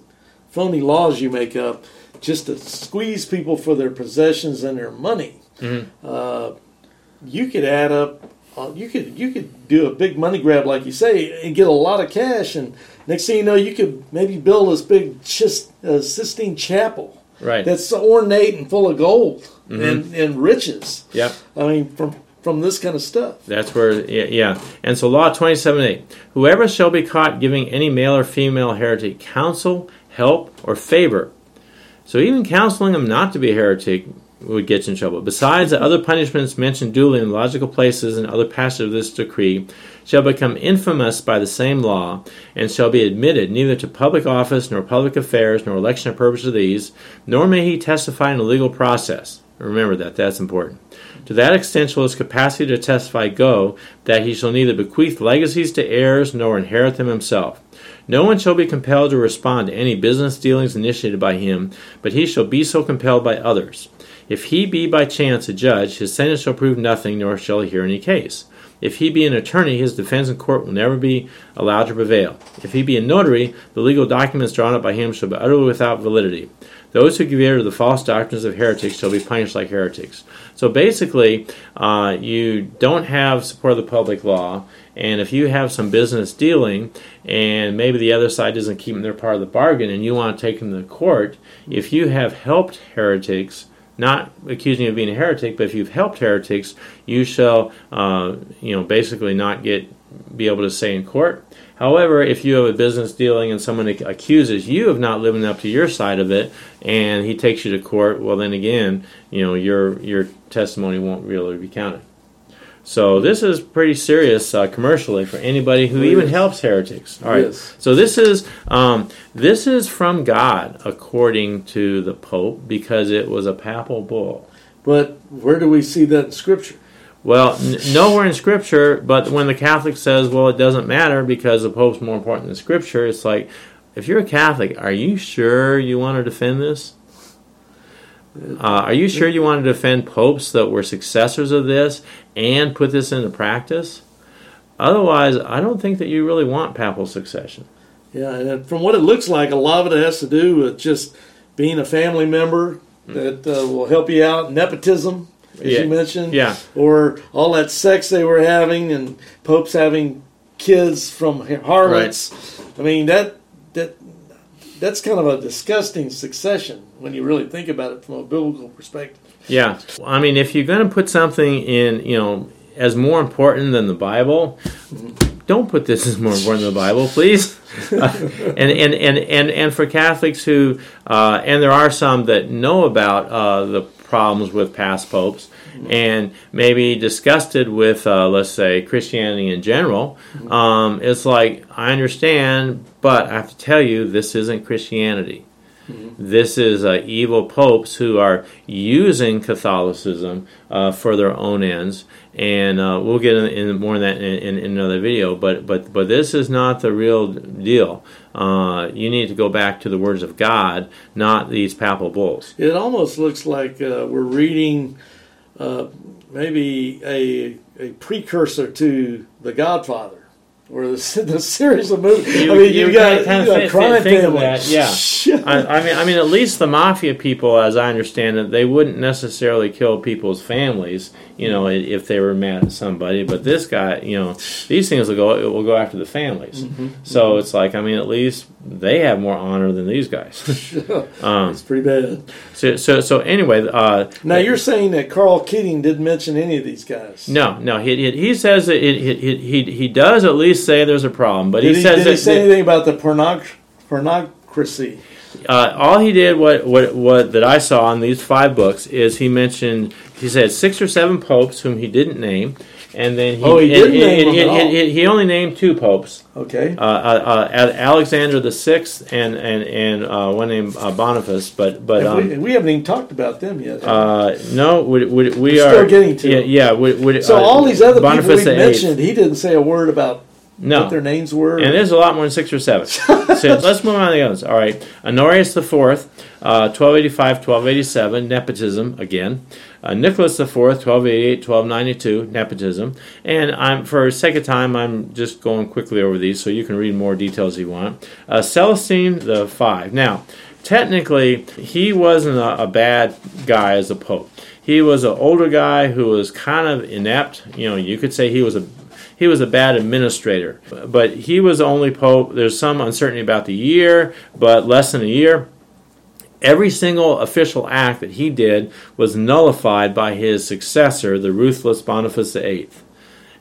phony laws you make up, just to squeeze people for their possessions and their money, mm-hmm. uh, you could add up uh, you could you could do a big money grab like you say and get a lot of cash and next thing you know you could maybe build this big just uh, Sistine chapel right that's ornate and full of gold mm-hmm. and, and riches yep I mean from from this kind of stuff that's where yeah, yeah. and so law 27 8 whoever shall be caught giving any male or female heretic counsel help or favor so even counseling him not to be a heretic would get you in trouble. Besides, the other punishments mentioned duly in logical places and other passages of this decree shall become infamous by the same law, and shall be admitted neither to public office, nor public affairs, nor election or purpose of these, nor may he testify in a legal process. Remember that, that's important. To that extent shall his capacity to testify go, that he shall neither bequeath legacies to heirs, nor inherit them himself. No one shall be compelled to respond to any business dealings initiated by him, but he shall be so compelled by others. If he be by chance a judge, his sentence shall prove nothing, nor shall he hear any case. If he be an attorney, his defense in court will never be allowed to prevail. If he be a notary, the legal documents drawn up by him shall be utterly without validity. Those who give ear to the false doctrines of heretics shall be punished like heretics. So basically, uh, you don't have support of the public law, and if you have some business dealing, and maybe the other side isn't keeping their part of the bargain, and you want to take them to court, if you have helped heretics, not accusing you of being a heretic, but if you've helped heretics, you shall, uh, you know, basically not get be able to say in court. However, if you have a business dealing and someone accuses you of not living up to your side of it, and he takes you to court, well, then again, you know, your your testimony won't really be counted. So this is pretty serious uh, commercially for anybody who even helps heretics. All right. Yes. So this is um, this is from God according to the Pope because it was a papal bull. But where do we see that in Scripture? Well, n- nowhere in Scripture. But when the Catholic says, "Well, it doesn't matter because the Pope's more important than Scripture," it's like, if you're a Catholic, are you sure you want to defend this? Uh, are you sure you want to defend popes that were successors of this and put this into practice? Otherwise, I don't think that you really want papal succession. Yeah, and from what it looks like, a lot of it has to do with just being a family member, that uh, will help you out. Nepotism, as Yeah. you mentioned, Yeah. or all that sex they were having, and popes having kids from harlots. I mean that that that's kind of a disgusting succession when you really think about it from a biblical perspective. Yeah. I mean, if you're going to put something in, you know, as more important than the Bible, don't put this as more important than the Bible, please. Uh, *laughs* and, and, and, and, and for Catholics who, uh, and there are some that know about uh, the problems with past popes and maybe disgusted with, uh, let's say, Christianity in general, um, it's like, I understand, but I have to tell you, this isn't Christianity. This is uh, evil popes who are using Catholicism uh, for their own ends, and uh, we'll get in, in more of that in, in, in another video. But but but this is not the real deal. Uh, you need to go back to the words of God, not these papal bulls. It almost looks like uh, we're reading uh, maybe a a precursor to The Godfather. Or the, *laughs* the series of movies. You- I mean, you you got, kinda you got crime think of family. that, yeah. *laughs* I, I mean, I mean, at least the mafia people, as I understand it, they wouldn't necessarily kill people's families, you know, if they were mad at somebody. But this guy, you know, these things will go it will go after the families. Mm-hmm. So it's like, I mean, at least they have more honor than these guys. *laughs* um, It's pretty bad. so, so, so anyway, uh, Now you're saying that Karl Keating didn't mention any of these guys. no, no, he, he, he says that it, he, he, he, he does at least say there's a problem, but Did he, he, says did that he say anything about the pornog- pornocracy? Uh, all he did, what, what what that I saw in these five books, is he mentioned he said six or seven popes whom he didn't name, and then he Oh, he didn't and- name them and- all. and- and he only named two popes, Okay. uh, uh, uh, Alexander the Sixth and and and uh, one named uh, Boniface, but but um, we, we haven't even talked about them yet. uh, no, we, we, we We're are still getting to yeah, yeah we, so all these other people we mentioned, he didn't say a word about no, what their names were. And there's a lot more than six or seven. *laughs* so let's move on to the others. All right. Honorius IV, uh, 1285, 1287, nepotism again. Uh, Nicholas IV, 1288, 1292, nepotism. And I'm for sake of time, I'm just going quickly over these so you can read more details if you want. Uh, Celestine the five. Now, technically, he wasn't a, a bad guy as a pope. He was an older guy who was kind of inept. You know, you could say he was a he was a bad administrator, but he was the only pope. There's some uncertainty about the year, but less than a year. Every single official act that he did was nullified by his successor, the ruthless Boniface VIII.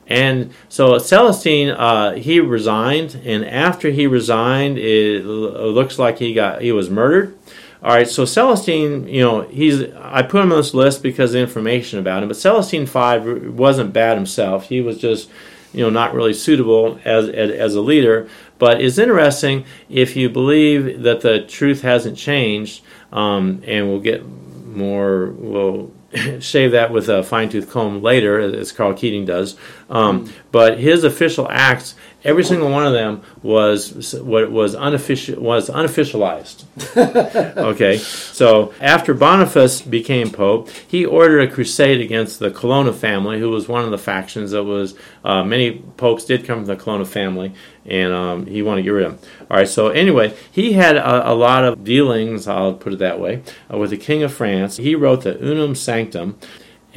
And so Celestine, uh, he resigned, and after he resigned, it looks like he got he was murdered. All right, so Celestine, you know, he's I put him on this list because of information about him. But Celestine five wasn't bad himself. He was just, you know, not really suitable as as, as a leader. But it's interesting if you believe that the truth hasn't changed, um, and we'll get more. We'll *laughs* shave that with a fine tooth comb later, as Karl Keating does. Um, but his official acts, every single one of them was what was unofficial was unofficialized. *laughs* okay, so after Boniface became pope, he ordered a crusade against the Colonna family, who was one of the factions that was uh, many popes did come from the Colonna family, and um, he wanted to get rid of them. All right, so anyway, he had a, a lot of dealings. I'll put it that way uh, with the King of France. He wrote the Unam Sanctam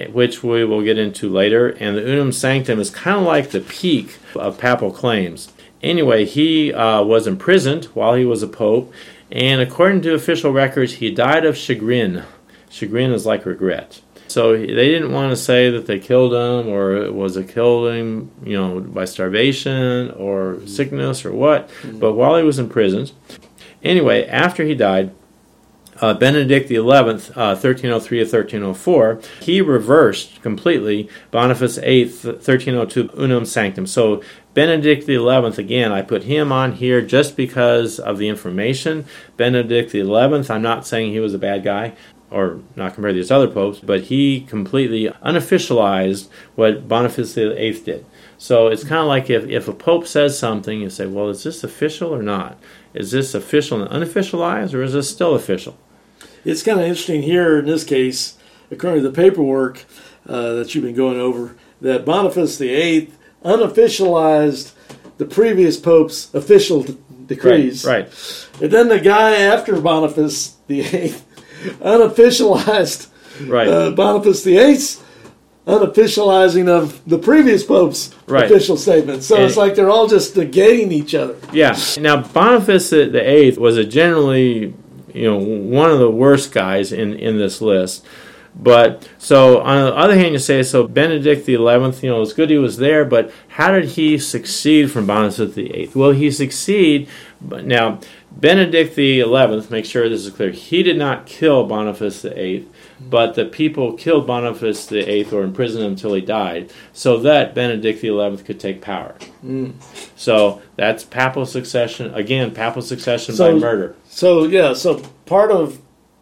which we will get into later. And the Unam Sanctam is kind of like the peak of papal claims. Anyway, he uh, was imprisoned while he was a pope, and according to official records, he died of chagrin. Chagrin is like regret. So they didn't want to say that they killed him or it was a killing, you know, by starvation or sickness or what. But while he was imprisoned, anyway, after he died, uh, Benedict XI, uh, 1303 to 1304, he reversed completely Boniface VIII, 1302 Unam Sanctam. So Benedict XI, again, I put him on here just because of the information. Benedict XI, I'm not saying he was a bad guy or not compared to these other popes, but he completely unofficialized what Boniface VIII did. So it's kind of like if, if a pope says something, you say, well, is this official or not? Is this official and unofficialized, or is this still official? It's kind of interesting here in this case, according to the paperwork uh, that you've been going over, that Boniface VIII unofficialized the previous pope's official d- decrees. Right, right. And then the guy after Boniface VIII *laughs* unofficialized Right. uh, Boniface VIII unofficializing of the previous pope's Right. official statement. So And- it's like they're all just negating each other. Yeah. Now Boniface the eighth was a generally, you know, one of the worst guys in in this list. But so on the other hand, you say so Benedict the eleventh. You know, it's good he was there, but how did he succeed from Boniface the eighth? Well, he succeed. But now Benedict the eleventh. Make sure this is clear. He did not kill Boniface the eighth, but the people killed Boniface the eighth or imprisoned him until he died, so that Benedict the eleventh could take power. Mm. So that's papal succession again. Papal succession So- by murder. So yeah, so part of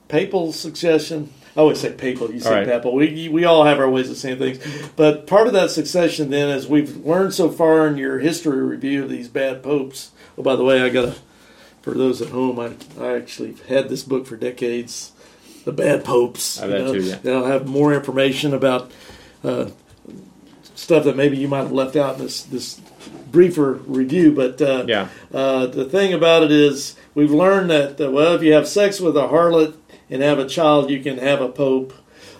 papal succession. I always say papal. You say right. papal. We we all have our ways of saying things, but part of that succession then, as we've learned so far in your history review of these bad popes. Oh, by the way, I got a. for those at home. I I actually had this book for decades. The bad popes. I you bet know, too, yeah. And I'll have more information about uh, stuff that maybe you might have left out in this this briefer review. But uh, Yeah. uh, the thing about it is, we've learned that uh, well, if you have sex with a harlot and have a child, you can have a pope.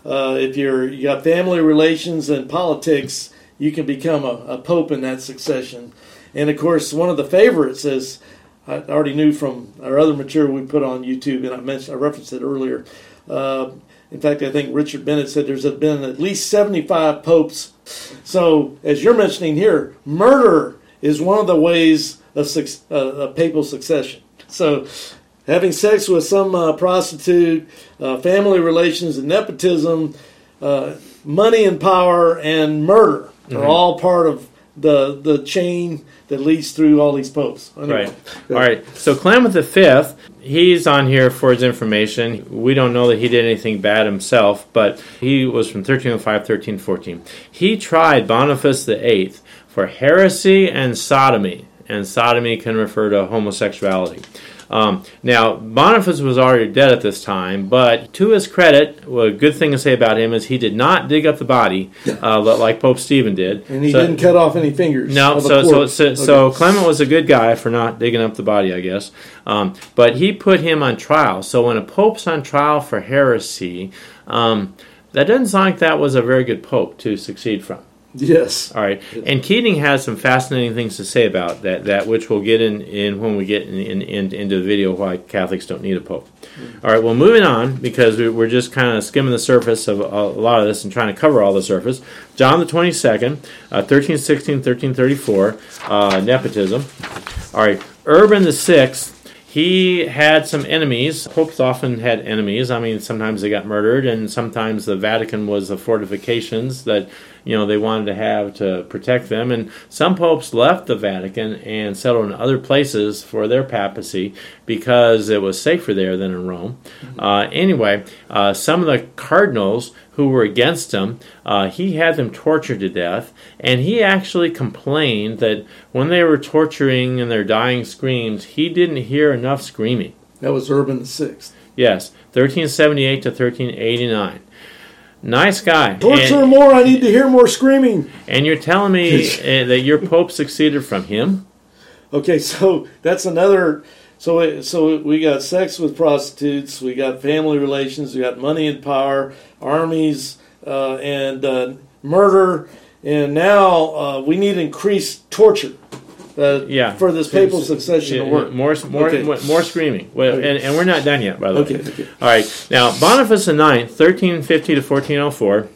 Uh, if you're you got family relations and politics, you can become a, a pope in that succession. And of course, one of the favorites is I already knew from our other material we put on YouTube, and I mentioned I referenced it earlier. Uh, in fact, I think Richard Bennett said there's been at least 75 popes. So, as you're mentioning here, murder is one of the ways of, uh, of papal succession. So, having sex with some uh, prostitute, uh, family relations and nepotism, uh, money and power, and murder are all part of the the chain that leads through all these popes. Anyway. Right. All right. So Clement the Fifth, he's on here for his information. We don't know that he did anything bad himself, but he was from 1305, 1314. He tried Boniface the Eighth for heresy and sodomy, and sodomy can refer to homosexuality. Um, now, Boniface was already dead at this time, but to his credit, well, a good thing to say about him is he did not dig up the body uh, like Pope Stephen did. And he So- didn't cut off any fingers. no, so so so, so Clement was a good guy for not digging up the body, I guess. Um, but he put him on trial. So when a pope's on trial for heresy, um, that doesn't sound like that was a very good pope to succeed from. Yes. All right, and Keating has some fascinating things to say about that, that which we'll get in, in when we get in, in, in, into the video why Catholics don't need a pope. All right, well, moving on because we, we're just kind of skimming the surface of a, a lot of this and trying to cover all the surface. John the twenty second, uh, thirteen sixteen, thirteen thirty four, uh, nepotism. All right, Urban the sixth. He had some enemies. Popes often had enemies. I mean, sometimes they got murdered, and sometimes the Vatican was the fortifications that you know they wanted to have to protect them. And some popes left the Vatican and settled in other places for their papacy because it was safer there than in Rome. Uh, anyway, uh, some of the cardinals who were against him, uh, he had them tortured to death, and he actually complained that when they were torturing and their dying screams, he didn't hear enough screaming. That was Urban the Sixth. Yes, 1378 to 1389. Nice guy. Torture And, more. I need to hear more screaming. and you're telling me *laughs* uh, that your pope succeeded from him? Okay, so that's another. So so we got sex with prostitutes. We got family relations. We got money and power, armies, uh, and uh, murder. And now uh, we need increased torture. Uh, Yeah. For this papal succession Yeah, to work. More, more, Okay. more, screaming. Well, Okay. and, and we're not done yet, by the Okay, way. okay. All right. Now, Boniface IX, 1350 to 1404,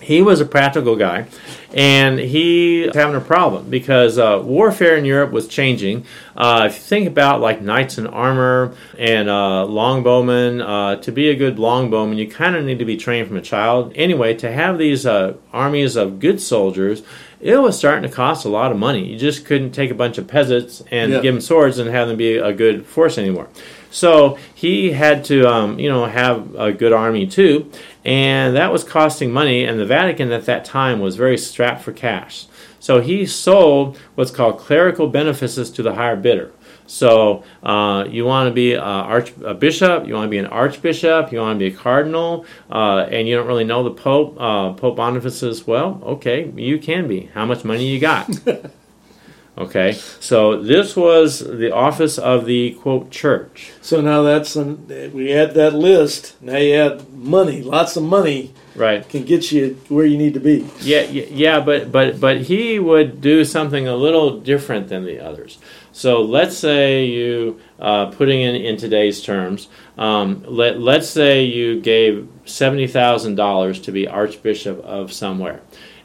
he was a practical guy, and he was having a problem because uh, warfare in Europe was changing. Uh, if you think about like knights in armor and uh, longbowmen, uh, to be a good longbowman, you kind of need to be trained from a child. Anyway, to have these uh, armies of good soldiers, it was starting to cost a lot of money. You just couldn't take a bunch of peasants and Yeah. give them swords and have them be a good force anymore. So he had to, um, you know, have a good army too, and that was costing money. And the Vatican at that time was very strapped for cash. So he sold what's called clerical benefices to the higher bidder. So uh, you want to be a, arch, a bishop, you want to be an archbishop, you want to be a cardinal, uh, and you don't really know the Pope. Uh, Pope Boniface says, "Well, okay, you can be. How much money you got?" *laughs* Okay, so this was the office of the quote church. So now that's an, we add that list. Now you add money. Lots of money Right. can get you where you need to be. Yeah, yeah, yeah, but but but he would do something a little different than the others. So let's say you, uh, putting in in today's terms, um, let let's say you gave seventy thousand dollars to be archbishop of somewhere,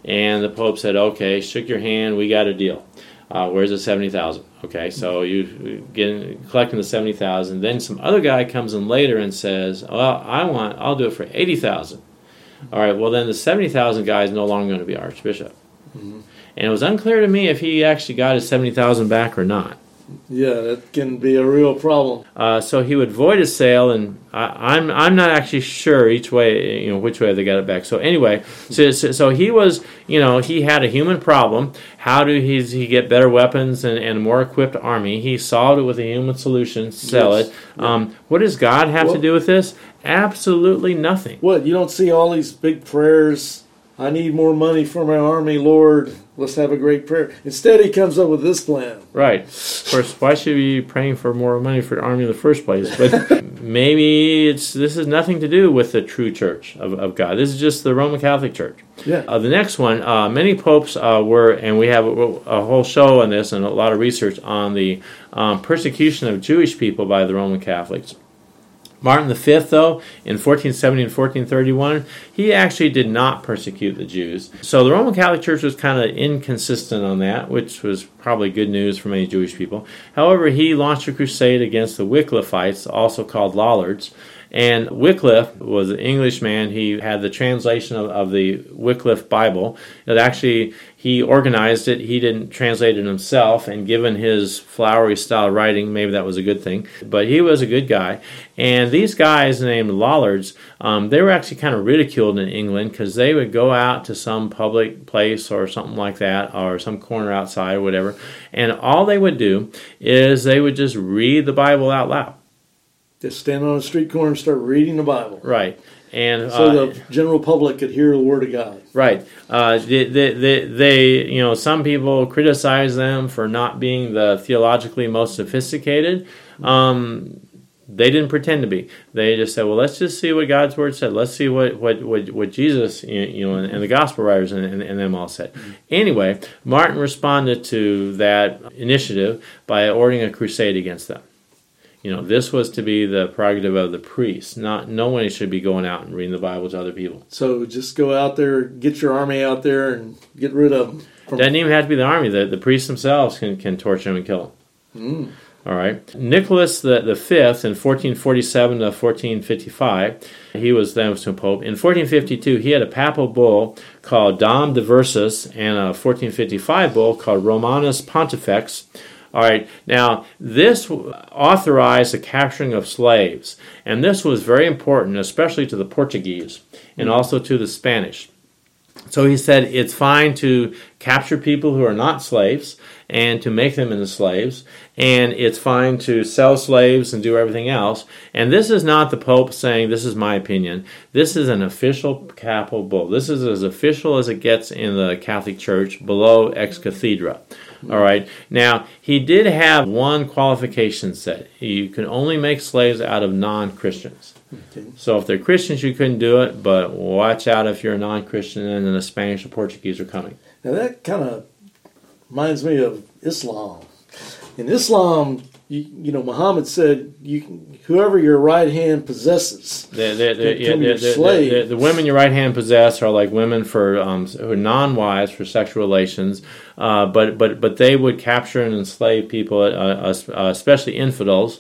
and the pope said, "Okay, shook your hand, we got a deal. Uh, where's the seventy thousand? Okay, so you get collecting the seventy thousand. Then some other guy comes in later and says, "Well, I want, I'll do it for eighty thousand. All right, well then the seventy thousand guy is no longer going to be archbishop, and it was unclear to me if he actually got his seventy thousand back or not. Yeah, that can be a real problem. Uh, so he would void his sale, and I, I'm I'm not actually sure each way you know which way they got it back. So anyway, so, so, he was you know he had a human problem. How do he, he get better weapons and, and a more equipped army? He solved it with a human solution. Sell Yes. it. Um, what does God have Well- to do with this? Absolutely nothing. What, you don't see all these big prayers? I need more money for my army, Lord. Let's have a great prayer. Instead, he comes up with this plan. Right. Of course, why should we be praying for more money for the army in the first place? But *laughs* maybe it's this has nothing to do with the true church of, of God. This is just the Roman Catholic Church. Yeah. Uh, the next one, uh, many popes uh, were, and we have a, a whole show on this and a lot of research on the um, persecution of Jewish people by the Roman Catholics. Martin V, though, in 1470 and 1431, he actually did not persecute the Jews. So the Roman Catholic Church was kind of inconsistent on that, which was probably good news for many Jewish people. However, he launched a crusade against the Wycliffites, also called Lollards. And Wycliffe was an Englishman. He had the translation of, of the Wycliffe Bible. It actually, he organized it. He didn't translate it himself. And given his flowery style of writing, maybe that was a good thing. But he was a good guy. And these guys named Lollards, um, they were actually kind of ridiculed in England because they would go out to some public place or something like that, or some corner outside or whatever. And all they would do is they would just read the Bible out loud. Just stand on a street corner and start reading the Bible. Right. And So uh, the general public could hear the Word of God. Right. Uh, they, they, they, they, you know, some people criticize them for not being the theologically most sophisticated. Um, they didn't pretend to be. They just said, well, let's just see what God's word said. Let's see what, what, what, what Jesus, you you know, and, and the gospel writers and, and, and them all said. Anyway, Martin responded to that initiative by ordering a crusade against them. You know, this was to be the prerogative of the priests. Not no one should be going out and reading the Bible to other people. So just go out there, get your army out there, and get rid of them. From, Doesn't even have to be the army. The, the priests themselves can, can torture them and kill them. Mm. All right. Nicholas the, the Fifth in 1447 to 1455, he was then was pope. In 1452, he had a papal bull called Dum Diversas and a 1455 bull called Romanus Pontifex. All right. Now, this authorized the capturing of slaves, and this was very important, especially to the Portuguese and mm-hmm. also to the Spanish. So he said it's fine to capture people who are not slaves and to make them into slaves, and it's fine to sell slaves and do everything else. And this is not the Pope saying, This is my opinion. This is an official papal bull. This is as official as it gets in the Catholic Church below ex cathedra. All right. Now, he did have one qualification set. You can only make slaves out of non Christians. Okay. So if they're Christians, you couldn't do it, but watch out if you're a non-Christian and then the Spanish or Portuguese are coming. Now that kind of reminds me of Islam. In Islam, you, you know, Muhammad said, "You can, whoever your right hand possesses." Yeah, slave. the, the women your right hand possess are like women for um, who are non-wives for sexual relations, uh, but but but they would capture and enslave people, uh, uh, especially infidels.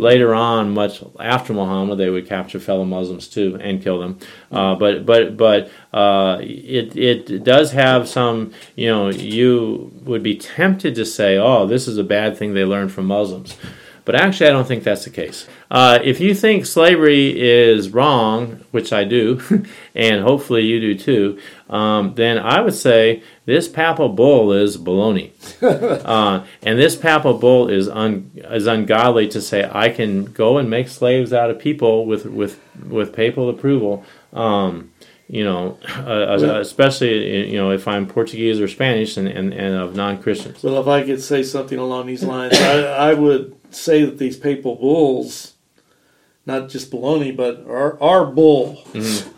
Later on, much after Muhammad, they would capture fellow Muslims too and kill them. Uh, but but but uh, it it does have some. You know, you would be tempted to say, "Oh, this is a bad thing they learned from Muslims." But actually, I don't think that's the case. Uh, if you think slavery is wrong, which I do, *laughs* and hopefully you do too, um, then I would say this papal bull is baloney. *laughs* uh, and this papal bull is un, is ungodly to say I can go and make slaves out of people with with with papal approval. Um, you know, uh, Well- especially you know if I'm Portuguese or Spanish and, and, and of non-Christians. Well, if I could say something along these lines, I, I would say that these papal bulls, not just baloney, but are, are bull,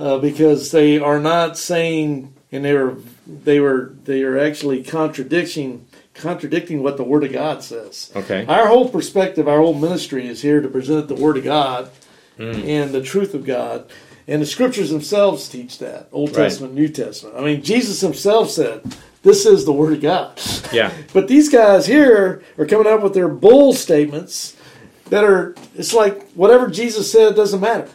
uh, because they are not saying, and they were they were they are actually contradicting contradicting what the Word of God says. Okay. Our whole perspective, our whole ministry is here to present the Word of God and the truth of God. And the scriptures themselves teach that Old Right. Testament, New Testament. I mean, Jesus himself said, This is the Word of God. Yeah. *laughs* But these guys here are coming up with their bull statements that are, it's like whatever Jesus said doesn't matter.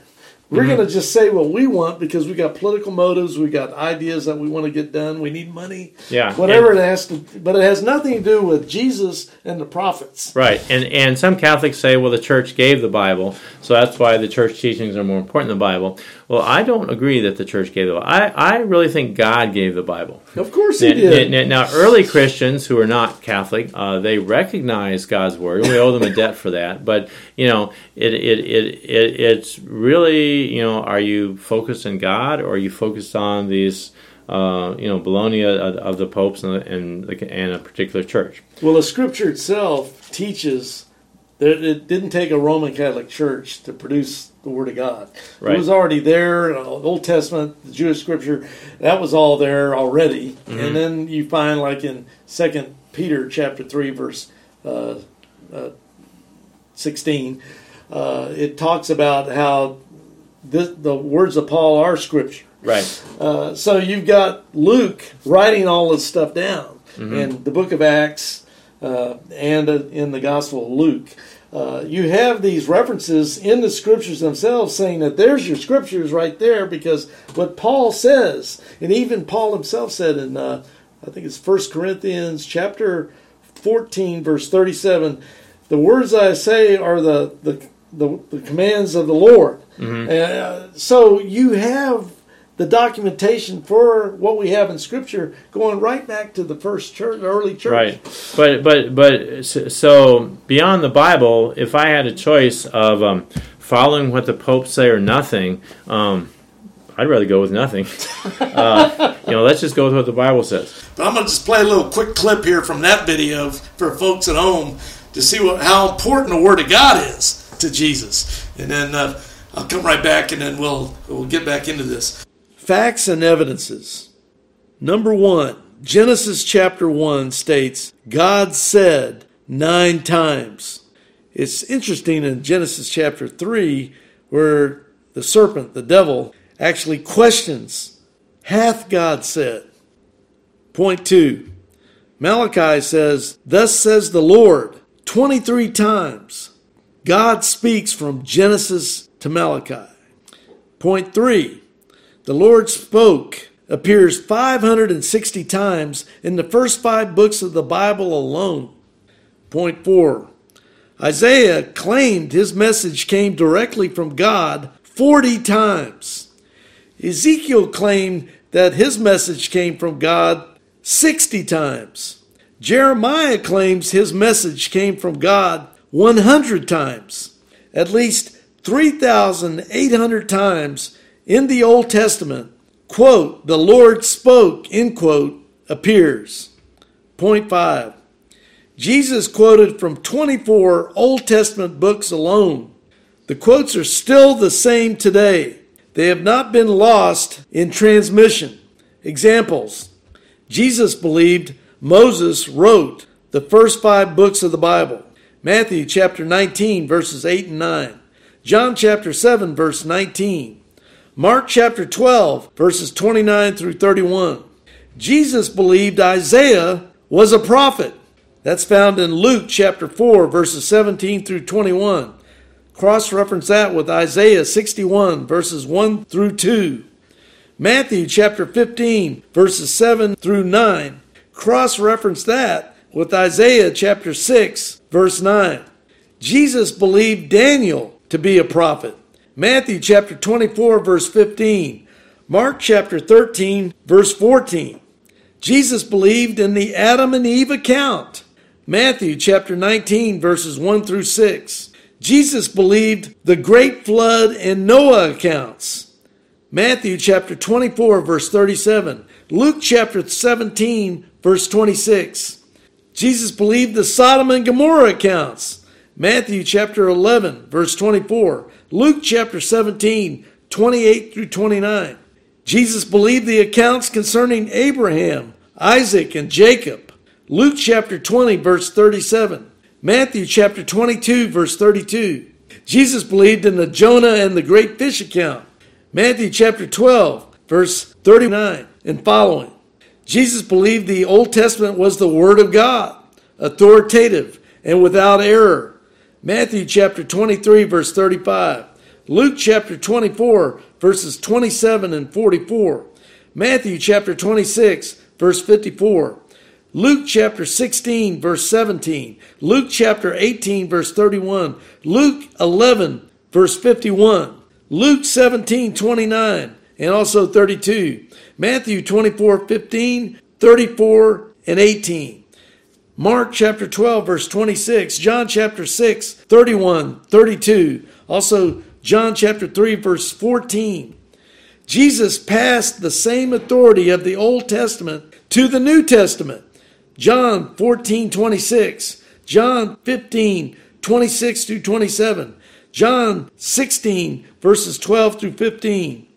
We're Mm-hmm. going to just say what we want because we got political motives, we got ideas that we want to get done, we need money, Yeah. whatever it has to. But it has nothing to do with Jesus and the prophets. Right, and and some Catholics say, well, the Church gave the Bible, so that's why the Church teachings are more important than the Bible. Well, I don't agree that the Church gave the Bible. I, I really think God gave the Bible. Of course he Now, did. now- now, early Christians who are not Catholic, uh, they recognize God's word. We owe them a debt for that. But you know, it, it, it, it it's really you know, are you focused on God or are you focused on these? Uh, you know, baloney of, of the popes and, and, and a particular church. Well, the scripture itself teaches that it didn't take a Roman Catholic Church to produce the Word of God. Right. It was already there. uh, Old Testament, the Jewish scripture, that was all there already. Mm-hmm. And then you find, like in Second Peter chapter three, verse uh, uh, sixteen, uh, it talks about how this, the words of Paul are scripture. Right. Uh, so you've got Luke writing all this stuff down in the book of Acts uh, and uh, in the Gospel of Luke. Uh, you have these references in the scriptures themselves saying that there's your scriptures right there because what Paul says, and even Paul himself said in, uh, I think it's 1 Corinthians chapter 14, verse 37, the words I say are the, the, the, the commands of the Lord. Uh, so you have the documentation for what we have in Scripture going right back to the first church, early church. Right, but but but so beyond the Bible, if I had a choice of um, following what the Pope say or nothing, um, I'd rather go with nothing. *laughs* uh, you know, let's just go with what the Bible says. But I'm going to just play a little quick clip here from that video for folks at home to see what, how important the Word of God is to Jesus. And then uh, I'll come right back and then we'll, we'll get back into this. Facts and evidences. Number one, Genesis chapter 1 states, God said nine times. It's interesting in Genesis chapter 3 where the serpent, the devil, actually questions, Hath God said? Point two, Malachi says, Thus says the Lord, 23 times. God speaks from Genesis to Malachi. Point three, the Lord spoke appears 560 times in the first five books of the Bible alone. Point four, Isaiah claimed his message came directly from God 40 times. Ezekiel claimed that his message came from God 60 times. Jeremiah claims his message came from God 100 times. At least 3,800 times in the Old Testament, quote, the Lord spoke, end quote, appears. Point five. Jesus quoted from 24 Old Testament books alone. The quotes are still the same today. They have not been lost in transmission. Examples Jesus believed Moses wrote the first five books of the Bible Matthew chapter 19, verses 8 and 9, John chapter 7, verse 19, Mark chapter 12, verses 29 through 31. Jesus believed Isaiah was a prophet. That's found in Luke chapter 4, verses 17 through 21. Cross reference that with Isaiah 61, verses 1 through 2. Matthew chapter 15, verses 7 through 9. Cross reference that with Isaiah chapter 6, verse 9. Jesus believed Daniel to be a prophet. Matthew chapter 24, verse 15. Mark chapter 13, verse 14. Jesus believed in the Adam and Eve account. Matthew chapter 19, verses 1 through 6. Jesus believed the great flood and Noah accounts. Matthew chapter 24, verse 37. Luke chapter 17, verse 26. Jesus believed the Sodom and Gomorrah accounts. Matthew chapter 11, verse 24. Luke chapter 17, 28 through 29. Jesus believed the accounts concerning Abraham, Isaac, and Jacob. Luke chapter 20, verse 37. Matthew chapter 22, verse 32. Jesus believed in the Jonah and the great fish account. Matthew chapter 12, verse 39 and following. Jesus believed the Old Testament was the Word of God, authoritative and without error. Matthew chapter 23, verse 35. Luke chapter 24, verses 27 and 44. Matthew chapter 26, verse 54. Luke chapter 16, verse 17. Luke chapter 18, verse 31. Luke 11, verse 51. Luke 17, 29, and also 32. Matthew 24, 15, 34, and 18. Mark chapter 12, verse 26. John chapter 6, 31, 32. Also, John chapter 3, verse 14. Jesus passed the same authority of the Old Testament to the New Testament. John 14, 26. John 15, 26 through 27. John 16, verses 12 through 15.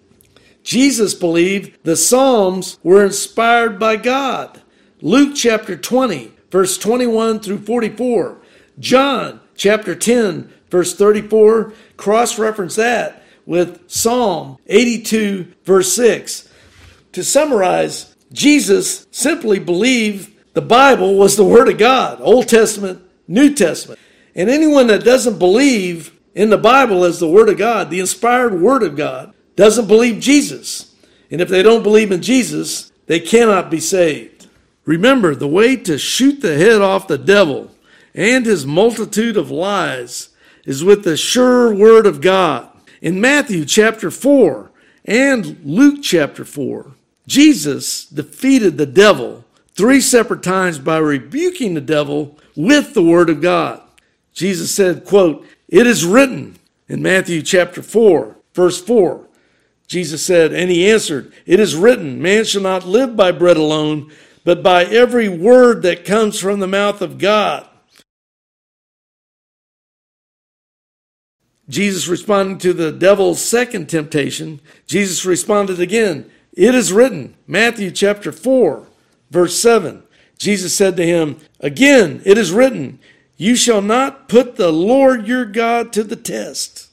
Jesus believed the Psalms were inspired by God. Luke chapter 20, verse 21 through 44. John chapter 10, verse 34, cross reference that with Psalm 82, verse 6. To summarize, Jesus simply believed the Bible was the Word of God, Old Testament, New Testament. And anyone that doesn't believe in the Bible as the Word of God, the inspired Word of God, doesn't believe Jesus. And if they don't believe in Jesus, they cannot be saved. Remember, the way to shoot the head off the devil and his multitude of lies is with the sure word of God. In Matthew chapter 4 and Luke chapter 4, Jesus defeated the devil three separate times by rebuking the devil with the word of God. Jesus said, quote, It is written in Matthew chapter 4, verse 4. Jesus said, and he answered, It is written, man shall not live by bread alone, but by every word that comes from the mouth of God. Jesus responding to the devil's second temptation, Jesus responded again, It is written, Matthew chapter 4, verse 7. Jesus said to him, Again, it is written, You shall not put the Lord your God to the test.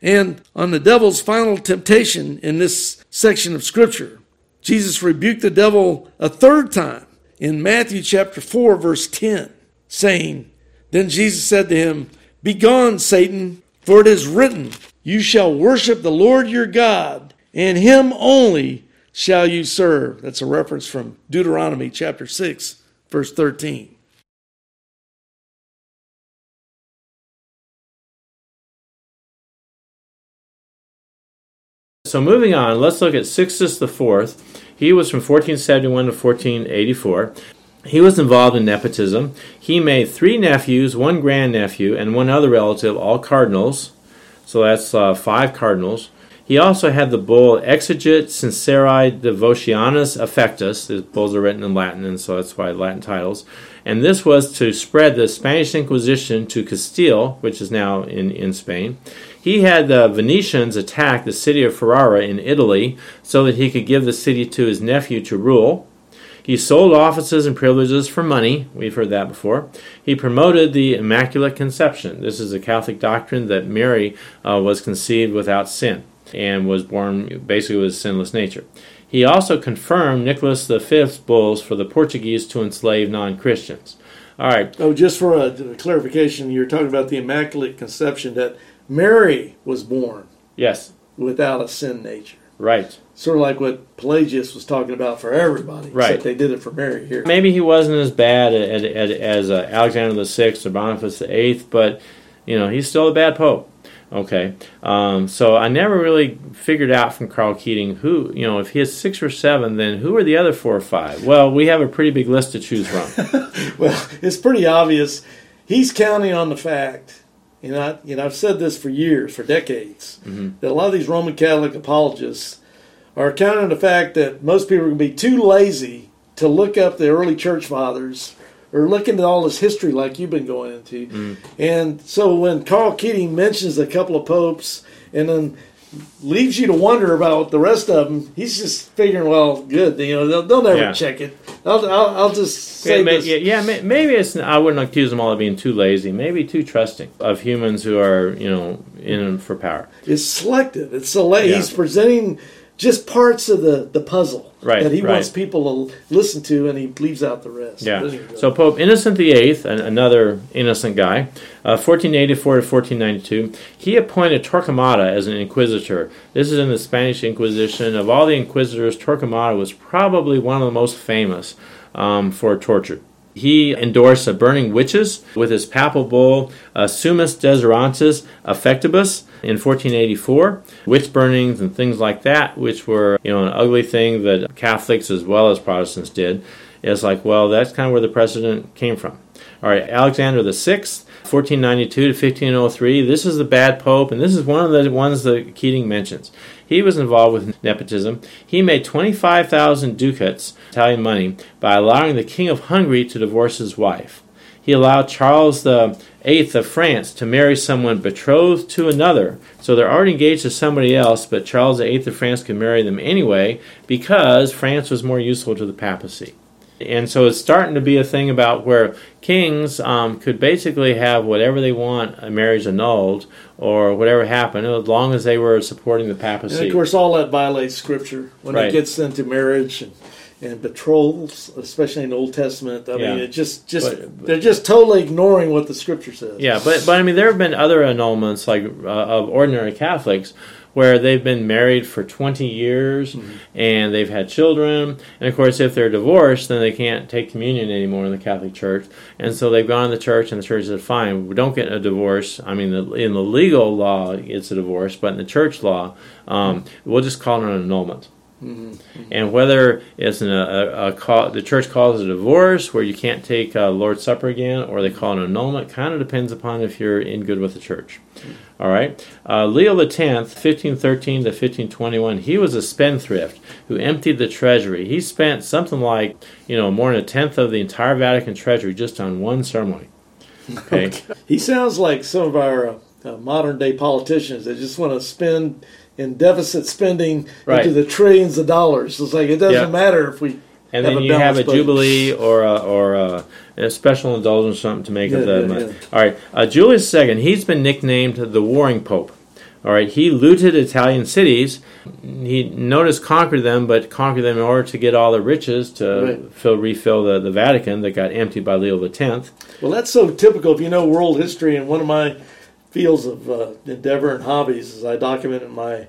And on the devil's final temptation in this section of Scripture, Jesus rebuked the devil a third time in Matthew chapter 4, verse 10, saying, then Jesus said to him, Begone, Satan, for it is written, You shall worship the Lord your God, and him only shall you serve. That's a reference from Deuteronomy chapter 6, verse 13. So moving on, let's look at Sixtus IV. He was from 1471 to 1484. He was involved in nepotism. He made three nephews, one grandnephew, and one other relative, all cardinals. So that's uh, five cardinals. He also had the bull Exigit Sinceri Devotionis Affectus. The bulls are written in Latin, and so that's why Latin titles. And this was to spread the Spanish Inquisition to Castile, which is now in, in Spain. He had the Venetians attack the city of Ferrara in Italy so that he could give the city to his nephew to rule. He sold offices and privileges for money. We've heard that before. He promoted the Immaculate Conception. This is a Catholic doctrine that Mary uh, was conceived without sin and was born basically with a sinless nature. He also confirmed Nicholas V's bulls for the Portuguese to enslave non Christians. All right. Oh, just for a clarification, you're talking about the Immaculate Conception that Mary was born. Yes. Without a sin nature. Right sort of like what Pelagius was talking about for everybody. Right. Except they did it for Mary here. Maybe he wasn't as bad as, as, as uh, Alexander the Sixth or Boniface the Eighth, but you know he's still a bad pope. Okay, um, so I never really figured out from Karl Keating who, you know, if he has six or seven, then who are the other four or five? Well, we have a pretty big list to choose from. *laughs* well, it's pretty obvious. He's counting on the fact and I, you know, I've said this for years, for decades, Mm-hmm. that a lot of these Roman Catholic apologists are counting the fact that most people are going to be too lazy to look up the early church fathers or look into all this history like you've been going into. Mm-hmm. And so when Karl Keating mentions a couple of popes and then leaves you to wonder about the rest of them, he's just figuring, well, good, you know, they'll, they'll never Yeah. check it. I'll, I'll, I'll just say Yeah, may- this. yeah, yeah, maybe it's. I wouldn't accuse them all of being too lazy. Maybe too trusting of humans who are, you know, in for power. It's selective. It's select. Yeah. He's presenting just parts of the, the puzzle Right, that he right. wants people to listen to, and he leaves out the rest. Yeah. Doesn't he, Bill? So Pope Innocent VIII, an- another innocent guy, uh, 1484 to 1492, he appointed Torquemada as an inquisitor. This is in the Spanish Inquisition. Of all the inquisitors, Torquemada was probably one of the most famous um, for torture. He endorsed burning witches with his papal bull uh, Summis Desiderantes Affectibus in 1484. Witch burnings and things like that, which were you know an ugly thing that Catholics as well as Protestants did. It's like, well, that's kind of where the precedent came from. All right, Alexander the Sixth, 1492 to 1503. This is the bad pope, and this is one of the ones that Keating mentions. He was involved with nepotism. He made 25,000 ducats, Italian money, by allowing the King of Hungary to divorce his wife. He allowed Charles the Eighth of France to marry someone betrothed to another. So they're already engaged to somebody else, but Charles the Eighth of France could marry them anyway because France was more useful to the papacy. And so it's starting to be a thing about where kings um, could basically have whatever they want, a marriage annulled, or whatever happened, as long as they were supporting the and papacy. of course, all that violates Scripture when Right. it gets into marriage and, and betrothals, especially in the Old Testament. I Yeah. mean, it just just But- they're just totally ignoring what the Scripture says. Yeah, but but I mean, there have been other annulments like uh, of ordinary Catholics where they've been married for 20 years and they've had children, and of course, if they're divorced, then they can't take communion anymore in the Catholic Church, and so they've gone to the church, and the church said, "Fine, we don't get a divorce. I mean, the, in the legal law, it's a divorce, but in the church law, um, we'll just call it an annulment." And whether it's an, a, a call, the church calls a divorce, where you can't take uh, Lord's Supper again, or they call an annulment, kind of depends upon if you're in good with the church. All right. Uh, Leo X, 1513 to 1521, he was a spendthrift who emptied the treasury. He spent something like, you know, more than a tenth of the entire Vatican treasury just on one ceremony. *laughs* Okay. He sounds like some of our uh, modern day politicians that just want to spend in deficit spending Right. into the trillions of dollars. It's like it doesn't Yeah. matter if we And have then a you have a budget. jubilee or a, or a, a special indulgence, or something to make Yeah, up that money. All right, uh, Julius II, he's been nicknamed the Warring Pope. All right, he looted Italian cities. He noticed conquered them, but conquered them in order to get all the riches to Right. fill refill the, the Vatican that got emptied by Leo X. Well, that's so typical if you know world history. And one of my fields of uh, endeavor and hobbies as I documented my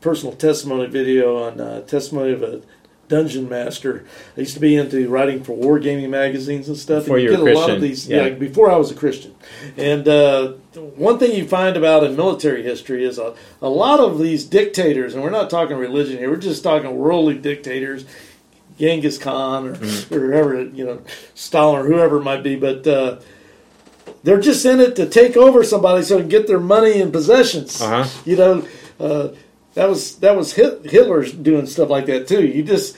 personal testimony video on uh, testimony of a dungeon master. I used to be into writing for wargaming magazines and stuff. Before and you get a lot Christian, of these, yeah. yeah. before I was a Christian. And uh, one thing you find about in military history is a, a lot of these dictators, and we're not talking religion here. We're just talking worldly dictators. Genghis Khan or, Mm-hmm. or whoever, you know, Stalin or whoever it might be, but uh, they're just in it to take over somebody so they can get their money and possessions. Uh-huh. You know, uh, that was that was Hit- Hitler's doing stuff like that too. You just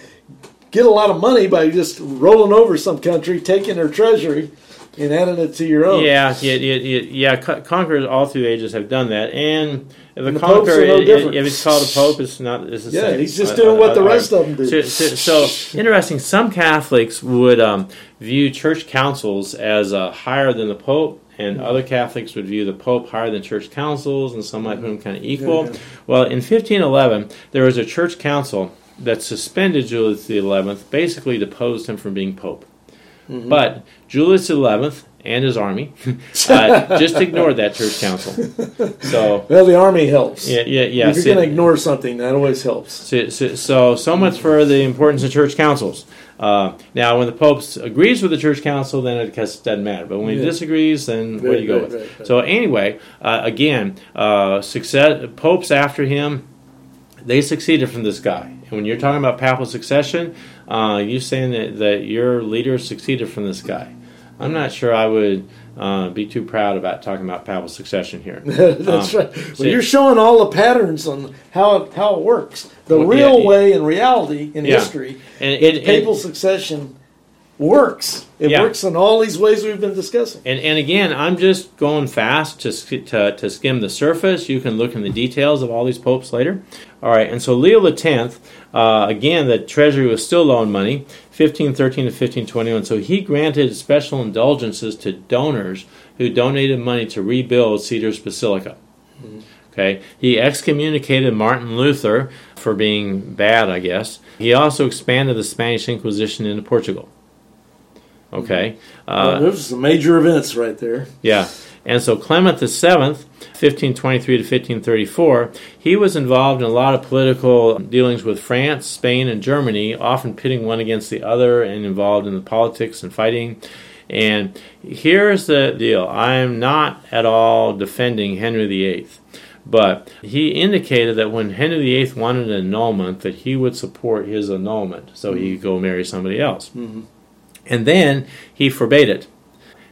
get a lot of money by just rolling over some country, taking their treasury, and added it to your own. Yeah, yeah, yeah. Conquerors all through ages have done that, and if a And the conqueror, no if it's called a pope, it's not. It's the Yeah, same. he's just Uh, doing uh, what the uh, rest of them do. So, so, interesting. Some Catholics would um, view church councils as uh, higher than the Pope, and Mm-hmm. other Catholics would view the Pope higher than church councils, and some might put them kind of equal. Yeah, yeah. Well, in 1511, there was a church council that suspended Julius XI, basically deposed him from being Pope. Mm-hmm. But Julius XI and his army *laughs* uh, just ignored that church council. So, Well, the army helps. yeah, yeah, yeah. if you're going to ignore something, that always helps. so, so, so, so much for the importance of church councils. Uh, now, when the Pope agrees with the church council, then it doesn't matter. But when he disagrees, then what do you go right, with? right, right. So, anyway, uh, again, uh, success popes after him, they succeeded from this guy. And when you're talking about papal succession, uh, you saying that, that your leader succeeded from this guy. I'm not sure I would uh, be too proud about talking about papal succession here. *laughs* That's Um, right. Well, you're showing all the patterns on how it, how it works. The Well, real yeah, way in reality in Yeah. history, And, that and, papal and, succession works. It Yeah. works in all these ways we've been discussing. and, and again, I'm just going fast to, to, to skim the surface. You can look in the details of all these popes later. All right, and so Leo X, uh, again, the treasury was still low on money, 1513 to 1521. So he granted special indulgences to donors who donated money to rebuild Peter's Basilica. Okay, he excommunicated Martin Luther for being bad, I guess. He also expanded the Spanish Inquisition into Portugal. Okay, uh, Those are some major events right there. yeah. And so Clement the Seventh, 1523 to 1534, he was involved in a lot of political dealings with France, Spain, and Germany, often pitting one against the other and involved in the politics and fighting. And here's the deal I'm not at all defending Henry VIII, but he indicated that when Henry VIII wanted an annulment, that he would support his annulment so he could go marry somebody else. And then he forbade it.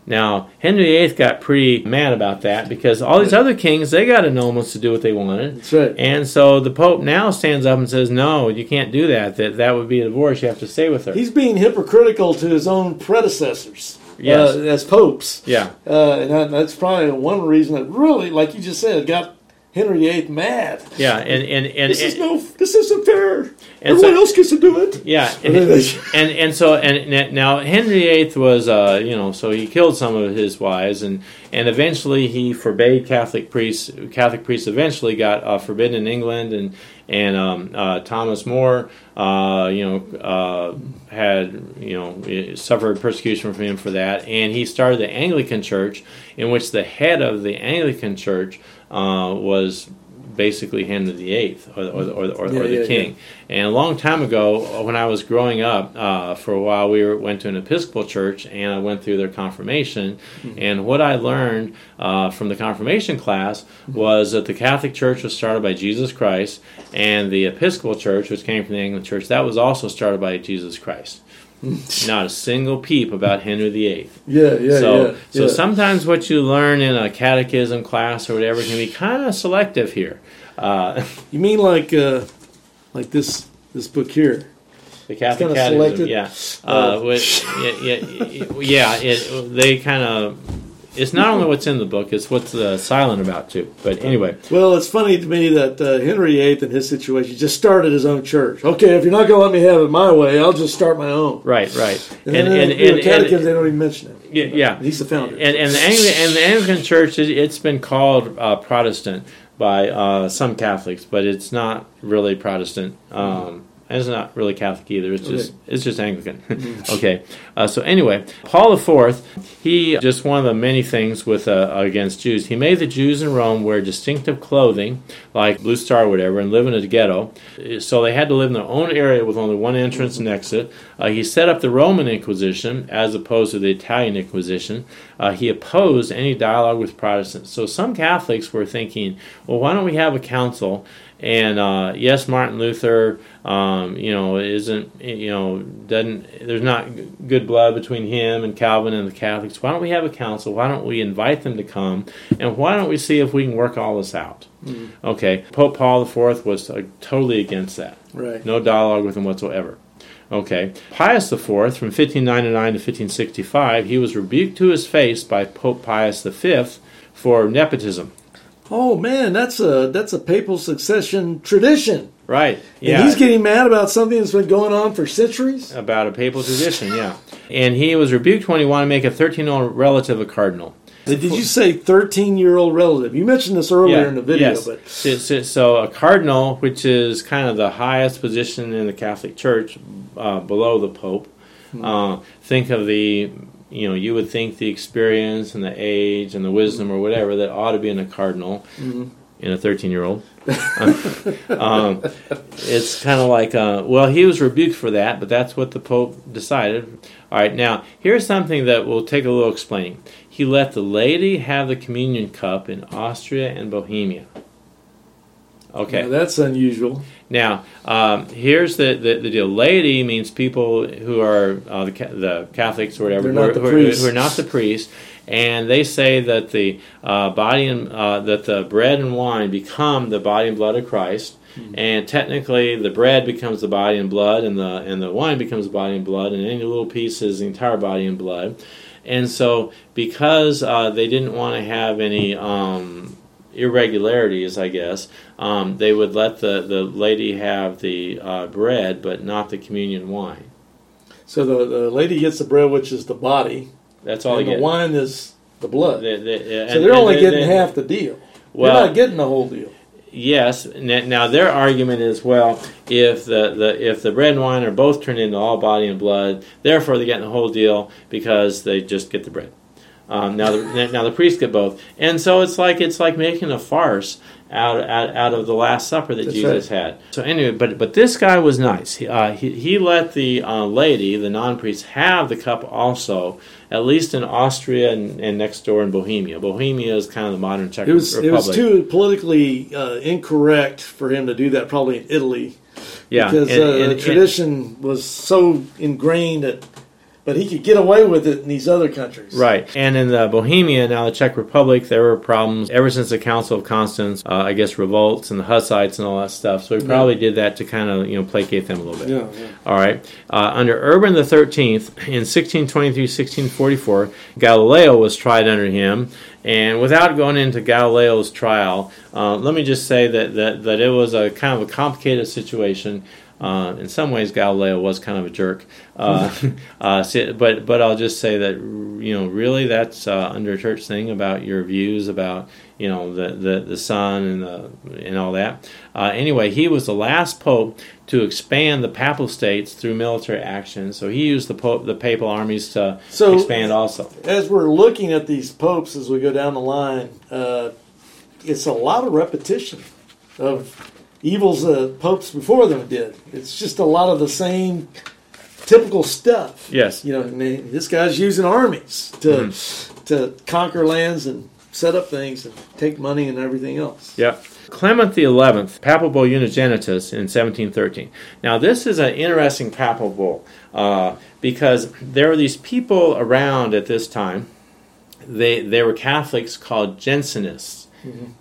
Now, Henry VIII got pretty mad about that because all these other kings, they got annulments to do what they wanted. That's right. And so the Pope now stands up and says, no, you can't do that. That, that would be a divorce. You have to stay with her. He's being hypocritical to his own predecessors Yes. uh, as popes. yeah. Uh, and that, that's probably one reason that really, like you just said, got Henry VIII mad. Yeah. And, and, and, This is no, this isn't fair. And Everyone so- else gets to do it. Yeah, *laughs* and, and and so and now Henry VIII was uh, you know so he killed some of his wives and and eventually he forbade Catholic priests. Catholic priests eventually got uh, forbidden in England and and um, uh, Thomas More uh, you know uh, had you know suffered persecution from him for that. And he started the Anglican Church in which the head of the Anglican Church uh, was basically Henry VIII or, or, or, or, Yeah, or the yeah, king. And a long time ago, when I was growing up, uh, for a while we were, went to an Episcopal church, and I went through their confirmation. Mm-hmm. And what I learned uh, from the confirmation class was that the Catholic Church was started by Jesus Christ, and the Episcopal Church, which came from the Anglican Church, that was also started by Jesus Christ. *laughs* Not a single peep about Henry VIII. Yeah, yeah, so, yeah. so yeah. sometimes what you learn in a catechism class or whatever can be kind of selective here. Uh, *laughs* you mean like uh, like this this book here? The Catholic Catechism, selected? yeah, Oh. uh, with, yeah, yeah, yeah. It, they kind of. It's not only what's in the book; it's what's uh, silent about too. But anyway, Well, it's funny to me that uh, Henry VIII in his situation just started his own church. Okay, if you're not going to let me have it my way, I'll just start my own. right, right, And, then in the catechism, they don't even mention it. yeah, yeah. He's the founder. And, and the Anglican and the Anglican Church, it, it's been called uh, Protestant by uh, some Catholics, but it's not really Protestant. Um, and it's not really Catholic either. It's just it's just Anglican. *laughs* okay. Uh, so anyway, Paul IV, he just one of the many things with uh, against Jews. He made the Jews in Rome wear distinctive clothing like blue star, or whatever, and live in a ghetto. So they had to live in their own area with only one entrance and exit. Uh, he set up the Roman Inquisition as opposed to the Italian Inquisition. Uh, he opposed any dialogue with Protestants. So some Catholics were thinking, well, why don't we have a council? And uh, yes, Martin Luther, um, you know, isn't, you know, doesn't, there's not good blood between him and Calvin and the Catholics. Why don't we have a council? Why don't we invite them to come? And why don't we see if we can work all this out? Okay, Pope Paul IV was uh, totally against that. right. No dialogue with him whatsoever. Okay. Pius IV, from 1599 to 1565, he was rebuked to his face by Pope Pius V for nepotism. Oh man, that's a that's a papal succession tradition. Right. And Yeah. he's getting mad about something that's been going on for centuries. about a papal tradition, yeah. And he was rebuked when he wanted to make a 13 year old relative a cardinal. Did you say thirteen year old relative? You mentioned this earlier Yeah, in the video, yes. but So, so, a cardinal, which is kind of the highest position in the Catholic Church, uh, below the Pope. Hmm. Uh, think of the, you know, you would think the experience and the age and the wisdom or whatever that ought to be in a cardinal, Mm-hmm. in a thirteen-year-old. *laughs* um, it's kind of like, uh, well, he was rebuked for that, but that's what the Pope decided. All right, now here's something that will take a little explaining. He let the laity have the communion cup in Austria and Bohemia. Okay. Now, that's unusual. Now, um, here's the, the, the deal. Laity means people who are uh, the, the Catholics or whatever, who, are, who, are, who are not the priests, and they say that the uh, body and uh, that the bread and wine become the body and blood of Christ, Hmm. and technically the bread becomes the body and blood, and the and the wine becomes the body and blood, and any little piece is the entire body and blood. And so, because uh, they didn't want to have any um, irregularities, I guess, um, they would let the, the laity have the uh, bread, but not the communion wine. So the, the laity gets the bread, which is the body, That's all and the get. wine is the blood. The- the- so and- they're and only getting half the deal. Well- they're not getting the whole deal. Yes. Now their argument is well, if the, the if the bread and wine are both turned into all body and blood, therefore they're getting the whole deal because they just get the bread. Um, now the now the priests get both, and so it's like it's like making a farce out out, out of the Last Supper that That's Jesus had. So anyway, but but this guy was nice. He uh, he, he let the uh, laity, the non priest, have the cup also. At least in Austria and, and next door in Bohemia. Bohemia is kind of the modern Czech It was Republic. it was too politically uh, incorrect for him to do that. Probably in Italy, yeah, because and- uh, and- the tradition was so ingrained that. But he could get away with it in these other countries. Right. And in the Bohemia, now the Czech Republic, there were problems ever since the Council of Constance, uh, I guess revolts and the Hussites and all that stuff. So he probably did that to kind of, you know, placate them a little bit. Yeah, yeah. All right. Uh, under Urban the Thirteenth in 1623-1644, Galileo was tried under him, and without going into Galileo's trial, uh, let me just say that, that that it was a kind of a complicated situation. Uh, in some ways, Galileo was kind of a jerk, uh, *laughs* uh, so- but but I'll just say that you know really that's uh, under church thing about your views about you know the the, the sun and the and all that. Uh, anyway, he was the last pope to expand the papal states through military action. So he used the pope, the papal armies to So- expand also. As we're looking at these popes as we go down the line, uh, it's a lot of repetition of evils that popes before them did. It's just a lot of the same typical stuff. Yes. You know, I mean, this guy's using armies to to conquer lands and set up things and take money and everything else. Yeah. Clement XI, Papal Bull Unigenitus in 1713. Now, this is an interesting papal bull uh, because there were these people around at this time. They, they were Catholics called Jansenists.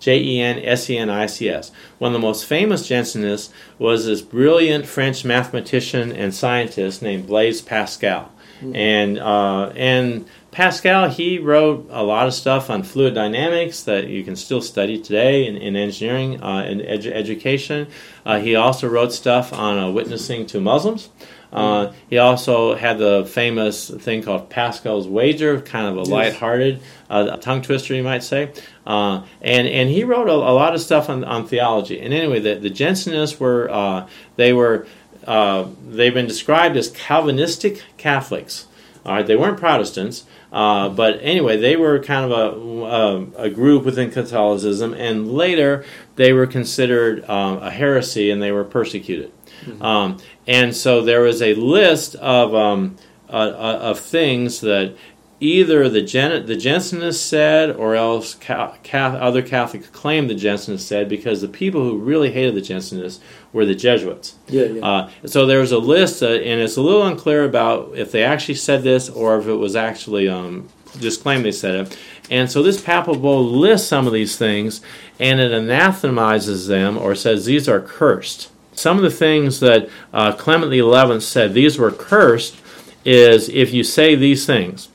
J E N S E N I C S. One of the most famous Jansenists was this brilliant French mathematician and scientist named Blaise Pascal. And, uh, and Pascal, he wrote a lot of stuff on fluid dynamics that you can still study today in, in engineering uh, and edu- education. Uh, he also wrote stuff on uh, witnessing to Muslims. Uh, he also had the famous thing called Pascal's Wager, kind of a Yes. lighthearted uh, tongue twister, you might say. Uh, and and he wrote a, a lot of stuff on, on theology. And anyway, the, the Jansenists were uh, they were uh, they've been described as Calvinistic Catholics. All right, they weren't Protestants, uh, but anyway, they were kind of a, a, a group within Catholicism, and later they were considered um, a heresy and they were persecuted. Um, and so there was a list of um, uh, uh, of things that either the Gen- the Jansenists said, or else ca- ca- other Catholics claimed the Jansenists said, because the people who really hated the Jansenists were the Jesuits. Yeah, yeah. Uh, so there was a list, uh, and it's a little unclear about if they actually said this or if it was actually um, just claimed they said it. And so this papal bull lists some of these things, and it anathemizes them or says these are cursed. Some of the things that uh, Clement XI said these were cursed is if you say these things.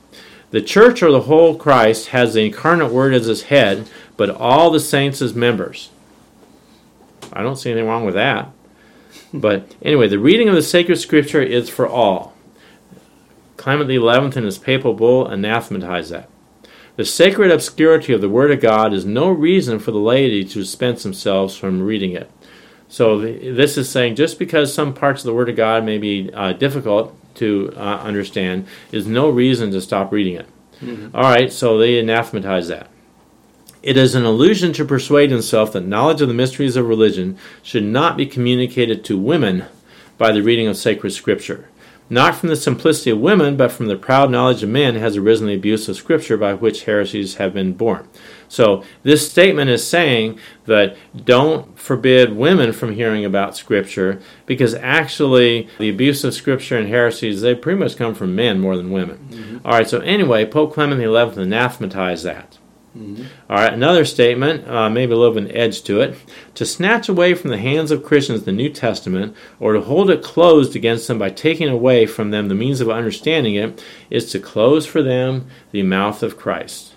The church or the whole Christ has the incarnate word as its head, but all the saints as members. I don't see anything wrong with that. But anyway, the reading of the sacred scripture is for all. Clement XI in his papal bull anathematized that. The sacred obscurity of the Word of God is no reason for the laity to dispense themselves from reading it. So th- this is saying just because some parts of the Word of God may be uh, difficult to uh, understand is no reason to stop reading it. All right, so they anathematize that. It is an illusion to persuade himself that knowledge of the mysteries of religion should not be communicated to women by the reading of sacred scripture. Not from the simplicity of women, but from the proud knowledge of men has arisen the abuse of Scripture by which heresies have been born. So this statement is saying that don't forbid women from hearing about Scripture because actually the abuse of Scripture and heresies they pretty much come from men more than women. Mm-hmm. All right. So anyway, Pope Clement XI anathematized that. Mm-hmm. All right, another statement, uh, maybe a little bit of an edge to it. To snatch away from the hands of Christians the New Testament, or to hold it closed against them by taking away from them the means of understanding it, is to close for them the mouth of Christ.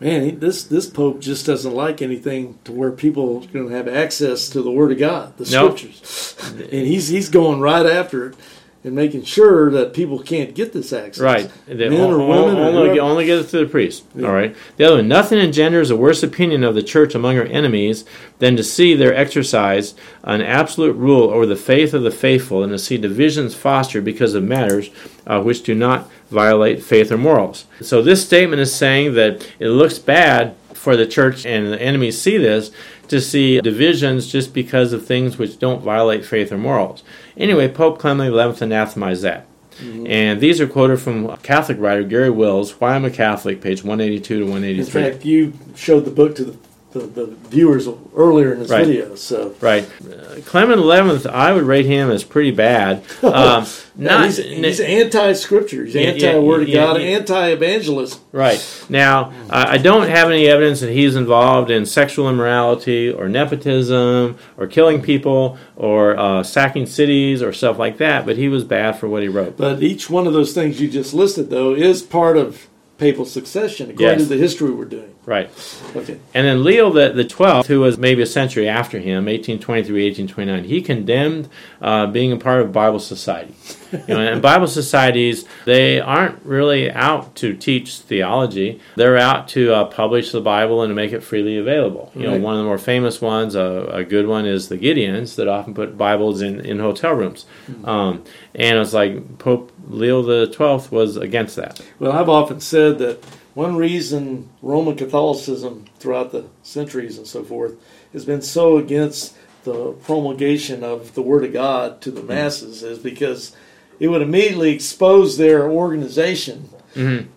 Man, this this pope just doesn't like anything to where people are going to have access to the Word of God, the nope. Scriptures, and he's he's going right after it and making sure that people can't get this access. Right. Men or women. Only, only get it through the priest. Yeah. All right. The other one, nothing engenders a worse opinion of the church among her enemies than to see their exercise an absolute rule over the faith of the faithful and to see divisions fostered because of matters uh, which do not violate faith or morals. So this statement is saying that it looks bad for the church and the enemies see this to see divisions just because of things which don't violate faith or morals. Anyway, Pope Clement XI anathematized that. Mm-hmm. And these are quoted from Catholic writer Garry Wills, Why I'm a Catholic, page 182 to 183. In fact, you showed the book to the the, the viewers earlier in this right. video. So right, uh, Clement Eleventh, I would rate him as pretty bad. *laughs* Um, not he's, he's anti-scripture. He's yeah, anti-word yeah, of God, yeah, anti-evangelism. Right now, I don't have any evidence that he's involved in sexual immorality or nepotism or killing people or uh, sacking cities or stuff like that. But he was bad for what he wrote. But each one of those things you just listed, though, is part of papal succession according yes. to the history we're doing. Right. Okay. And then Leo the, the 12th, who was maybe a century after him, 1823, 1829, he condemned uh, being a part of Bible society. You know, and Bible societies, they aren't really out to teach theology. They're out to uh, publish the Bible and to make it freely available. You right. know, one of the more famous ones, uh, a good one, is the Gideons that often put Bibles in, in hotel rooms. Mm-hmm. Um, and it's like Pope Leo the 12th was against that. Well, I've often said that one reason Roman Catholicism throughout the centuries and so forth has been so against the promulgation of the Word of God to the mm-hmm. masses is because it would immediately expose their organization mm-hmm.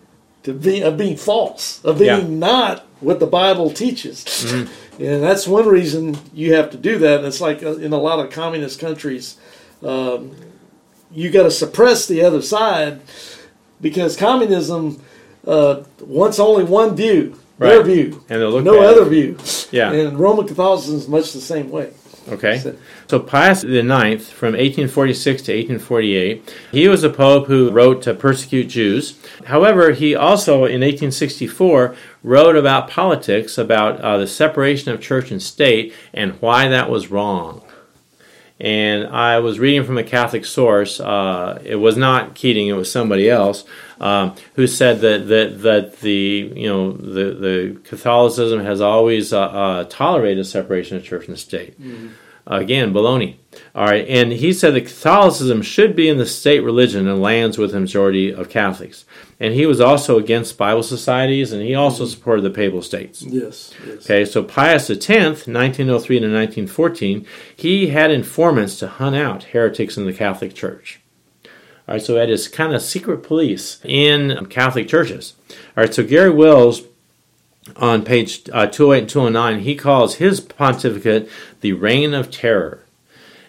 to be, of being false, of being yeah. not what the Bible teaches. Mm-hmm. *laughs* And that's one reason you have to do that. And it's like uh, in a lot of communist countries, um, you got to suppress the other side because communism uh, wants only one view, right. their view, and no bad. other view. Yeah, and Roman Catholicism is much the same way. Okay. So, so Pius IX, from 1846 to 1848, he was a pope who wrote to persecute Jews. However, he also, in 1864, wrote about politics, about uh, the separation of church and state, and why that was wrong and I was reading from a Catholic source. Uh, it was not Keating; it was somebody else um, who said that, that that the you know the the Catholicism has always uh, uh, tolerated separation of church and state. Mm-hmm. Again, baloney. All right, and he said that Catholicism should be in the state religion in lands with a majority of Catholics. And he was also against Bible societies, and he also mm-hmm. supported the Papal States. Yes, yes. Okay, so Pius X, 1903 to 1914, he had informants to hunt out heretics in the Catholic Church. All right, so that is kind of secret police in Catholic churches. All right, so Garry Wills on page uh, 208 and 209, he calls his pontificate the reign of terror.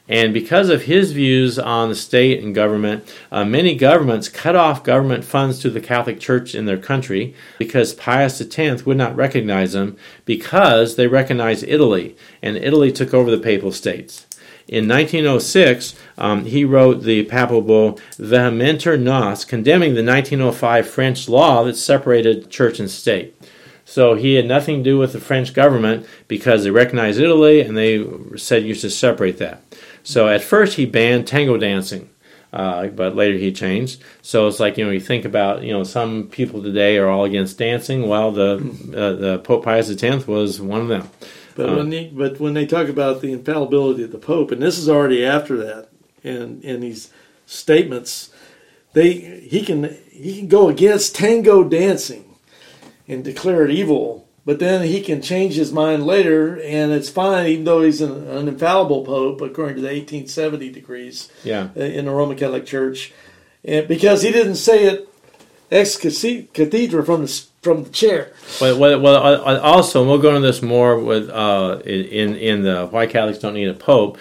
And because of his views on the state and government, uh, many governments cut off government funds to the Catholic Church in their country because Pius X would not recognize them because they recognized Italy, and Italy took over the Papal States. In 1906, um, he wrote the papal bull Vehementer Nos, condemning the 1905 French law that separated church and state. So he had nothing to do with the French government because they recognized Italy and they said you should separate that. So at first he banned tango dancing, uh, but later he changed. So it's like you know you think about you know some people today are all against dancing. Well, the uh, the Pope Pius X was one of them. But uh, when they, but when they talk about the infallibility of the Pope, and this is already after that, and in these statements, they he can he can go against tango dancing and declare it evil, but then he can change his mind later, and it's fine, even though he's an, an infallible pope according to the 1870 decrees Yeah. uh, in the Roman Catholic Church, and because he didn't say it ex cathedra from the from the chair. Well, well, well also, and we'll go into this more with uh, in in the why Catholics don't need a pope.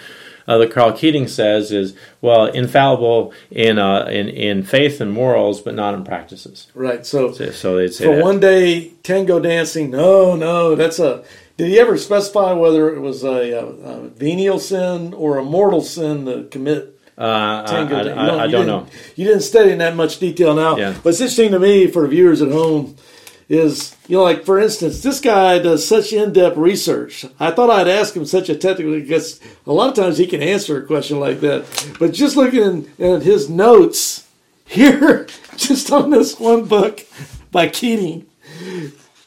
Uh, that Karl Keating says is well infallible in uh, in in faith and morals, but not in practices. Right. So So, so they'd say for that. one day tango dancing, no, no, that's a. Did he ever specify whether it was a, a, a venial sin or a mortal sin to commit uh, tango? I, you I, I don't know. You didn't study in that much detail now. Yeah. But it's interesting to me for the viewers at home is you know like for instance this guy does such in-depth research i thought i'd ask him such a technical because a lot of times he can answer a question like that but just looking at his notes *laughs* here just on this one book by keating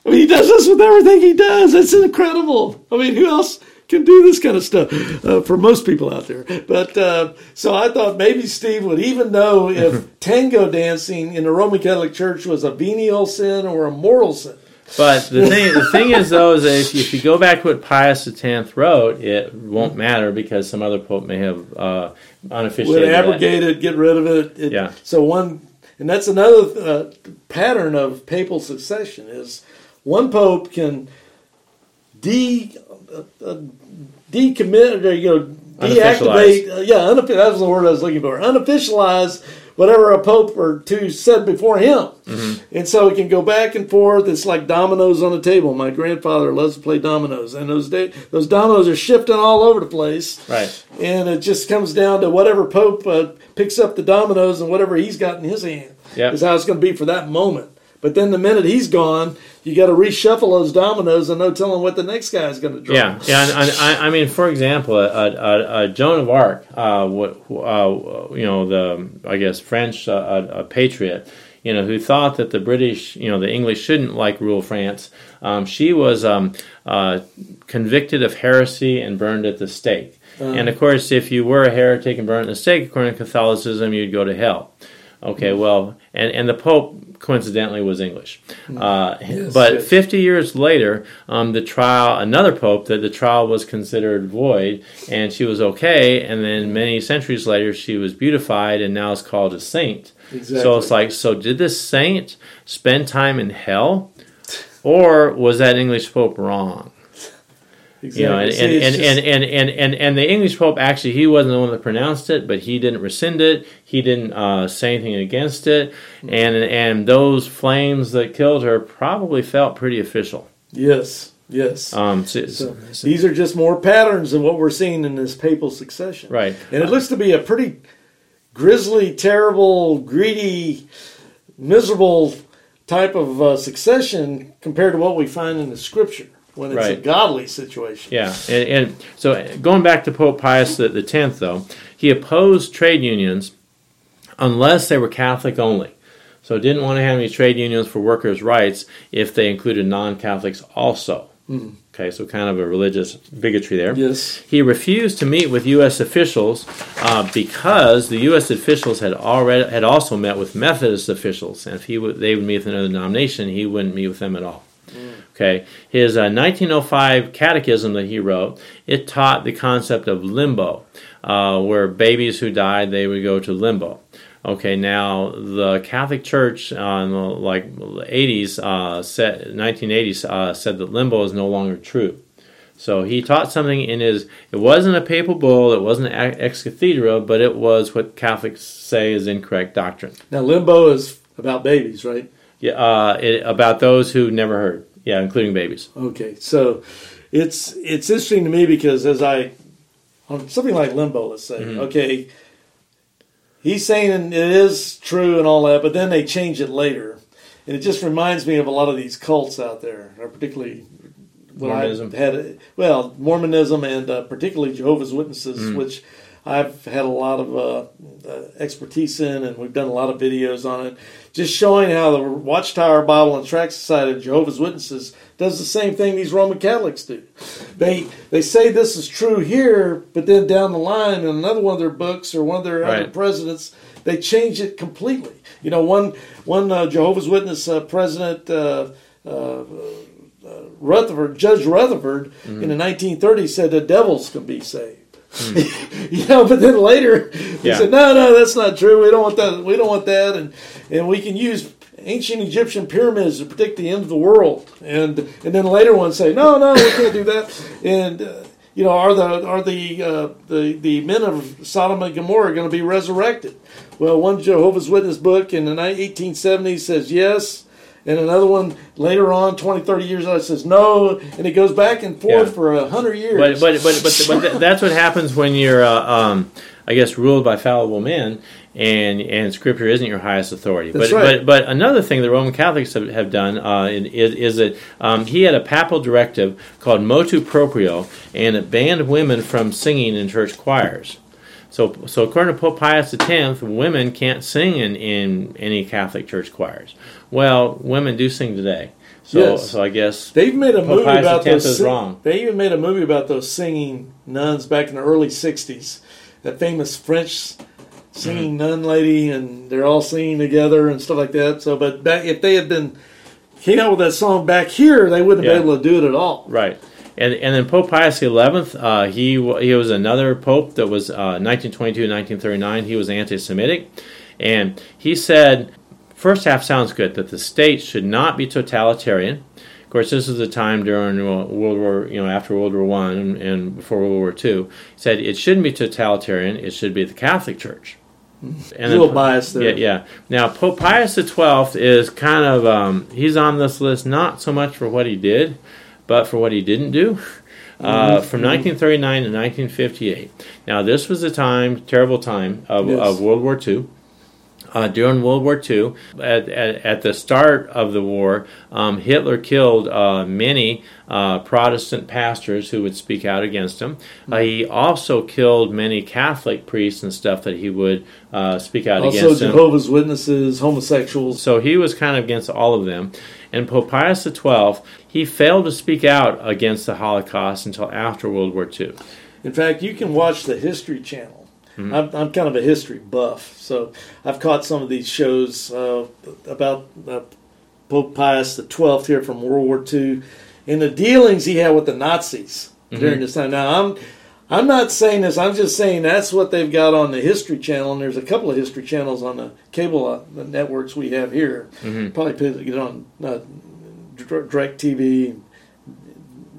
I mean, he does this with everything he does. It's incredible. I mean, who else can do this kind of stuff uh, for most people out there? But uh, so I thought maybe Steve would even know if *laughs* tango dancing in the Roman Catholic Church was a venial sin or a mortal sin. But the thing, the thing is, though, is that if, if you go back to what Pius X wrote, it won't matter because some other pope may have uh, Would unofficiated that. abrogate it, get rid of it. it. Yeah. So one, and that's another uh, pattern of papal succession is one pope can de uh, uh, decommit or you know deactivate. Uh, yeah, unof- that was the word I was looking for. Unofficialize whatever a pope or two said before him, and so it can go back and forth. It's like dominoes on a table. My grandfather loves to play dominoes, and those day, those dominoes are shifting all over the place Right. and it just comes down to whatever Pope uh, picks up the dominoes and whatever he's got in his hand Yep. is how it's going to be for that moment. But then the minute he's gone, you got to reshuffle those dominoes and no telling what the next guy is going to draw. Yeah, yeah. And, and I, I mean, for example, a, a, a Joan of Arc, uh, what, uh, you know, the I guess French uh, patriot, you know, who thought that the British, you know, the English shouldn't like rule France. Um, she was um, uh, convicted of heresy and burned at the stake. and of course, if you were a heretic and burned at the stake, according to Catholicism, you'd go to hell. Okay, well, and, and the Pope coincidentally was English. Uh, but yes. 50 years later, um, the trial, another pope, that the trial was considered void, and she was okay. And then many centuries later, she was beatified and now is called a saint. So it's like, so did this saint spend time in hell, or was that English pope wrong? Exactly. You know, and, and, and, and, and, and, and, the English Pope actually he wasn't the one that pronounced it, but he didn't rescind it. He didn't uh, say anything against it, and and those flames that killed her probably felt pretty official. yes, yes. Um, so so- these are just more patterns of what we're seeing in this papal succession. right. And it looks to be a pretty grisly, terrible, greedy, miserable type of uh, succession compared to what we find in the scripture when it's a godly situation. Yeah, and, and so going back to Pope Pius the, the tenth, though, he opposed trade unions unless they were Catholic only. So didn't want to have any trade unions for workers' rights if they included non-Catholics also. Okay, so kind of a religious bigotry there. Yes. He refused to meet with U.S. officials uh, because the U.S. officials had already had also met with Methodist officials, and if he would, they would meet with another denomination, he wouldn't meet with them at all. Okay, his uh, 1905 catechism that he wrote it taught the concept of limbo, uh, where babies who died they would go to limbo. Okay, now the Catholic Church uh, in the like 80s, uh, said, 1980s, uh, said that limbo is no longer true. So he taught something in his. It wasn't a papal bull. It wasn't ex cathedra, but it was what Catholics say is incorrect doctrine. Now, limbo is about babies, right? Yeah, uh, it, about those who never heard. Yeah, including babies. Okay, so it's it's interesting to me because as I on something like limbo, let's say, Mm-hmm. okay, he's saying it is true and all that, but then they change it later, and it just reminds me of a lot of these cults out there, or particularly what Mormonism. I've had. Well, Mormonism and uh, particularly Jehovah's Witnesses, Mm. which I've had a lot of uh, uh, expertise in, and we've done a lot of videos on it, just showing how the Watchtower Bible and Tract Society of Jehovah's Witnesses does the same thing these Roman Catholics do. They they say this is true here, but then down the line in another one of their books or one of their other presidents, they change it completely. You know, one one uh, Jehovah's Witness uh, president. Uh, uh, Rutherford, Judge Rutherford, Mm-hmm. in the 1930s said the devils can be saved. Hmm. *laughs* you know, but then later he Yeah. said, "No, no, that's not true. We don't want that. We don't want that." And and we can use ancient Egyptian pyramids to predict the end of the world. And and then later ones say, "No, no, we can't do that." And uh, you know, are the are the uh, the the men of Sodom and Gomorrah going to be resurrected? Well, one Jehovah's Witness book in the ni- 1870s says yes. And another one later on, 20, 30 years later, says no, and it goes back and forth Yeah. for a hundred years. But but but but, but th- that's what happens when you're, uh, um, I guess, ruled by fallible men, and and Scripture isn't your highest authority. That's but right. but but another thing the Roman Catholics have, have done uh, is is that um, he had a papal directive called motu proprio, and it banned women from singing in church choirs. So, so according to Pope Pius X, women can't sing in, in any Catholic church choirs. Well, women do sing today. So, Yes. so I guess They've made a Pope movie Pius about X those. sing- wrong. They even made a movie about those singing nuns back in the early '60s. That famous French singing Mm-hmm. nun lady, and they're all singing together and stuff like that. So, but back, if they had been came out with that song back here, they wouldn't have Yeah. been able to do it at all. Right. And, and then Pope Pius XI, uh, he he was another pope that was uh, 1922 and 1939. He was anti-Semitic, and he said, first half sounds good that the state should not be totalitarian. Of course, this is the time during uh, World War, you know, after World War One and, and before World War Two. He said it shouldn't be totalitarian. It should be the Catholic Church. And A little biased there. Yeah, yeah. Now Pope Pius XII is kind of um, he's on this list not so much for what he did, but for what he didn't do. *laughs* Uh, Mm-hmm. from 1939 to 1958. Now this was a time, terrible time of, Yes. of World War II. Uh, during World War II, at, at, at the start of the war, um, Hitler killed uh, many uh, Protestant pastors who would speak out against him. Uh, he also killed many Catholic priests and stuff that he would uh, speak out Also, against him. Jehovah's Witnesses, homosexuals. So he was kind of against all of them. And Pope Pius XII, he failed to speak out against the Holocaust until after World War II. In fact, you can watch the History Channel. Mm-hmm. I'm, I'm kind of a history buff, so I've caught some of these shows uh, about uh, Pope Pius the Twelfth here from World War II, and the dealings he had with the Nazis Mm-hmm. during this time. Now, I'm I'm not saying this. I'm just saying that's what they've got on the History Channel, and there's a couple of History Channels on the cable uh, the networks we have here. Mm-hmm. Probably put it on uh, DirecTV,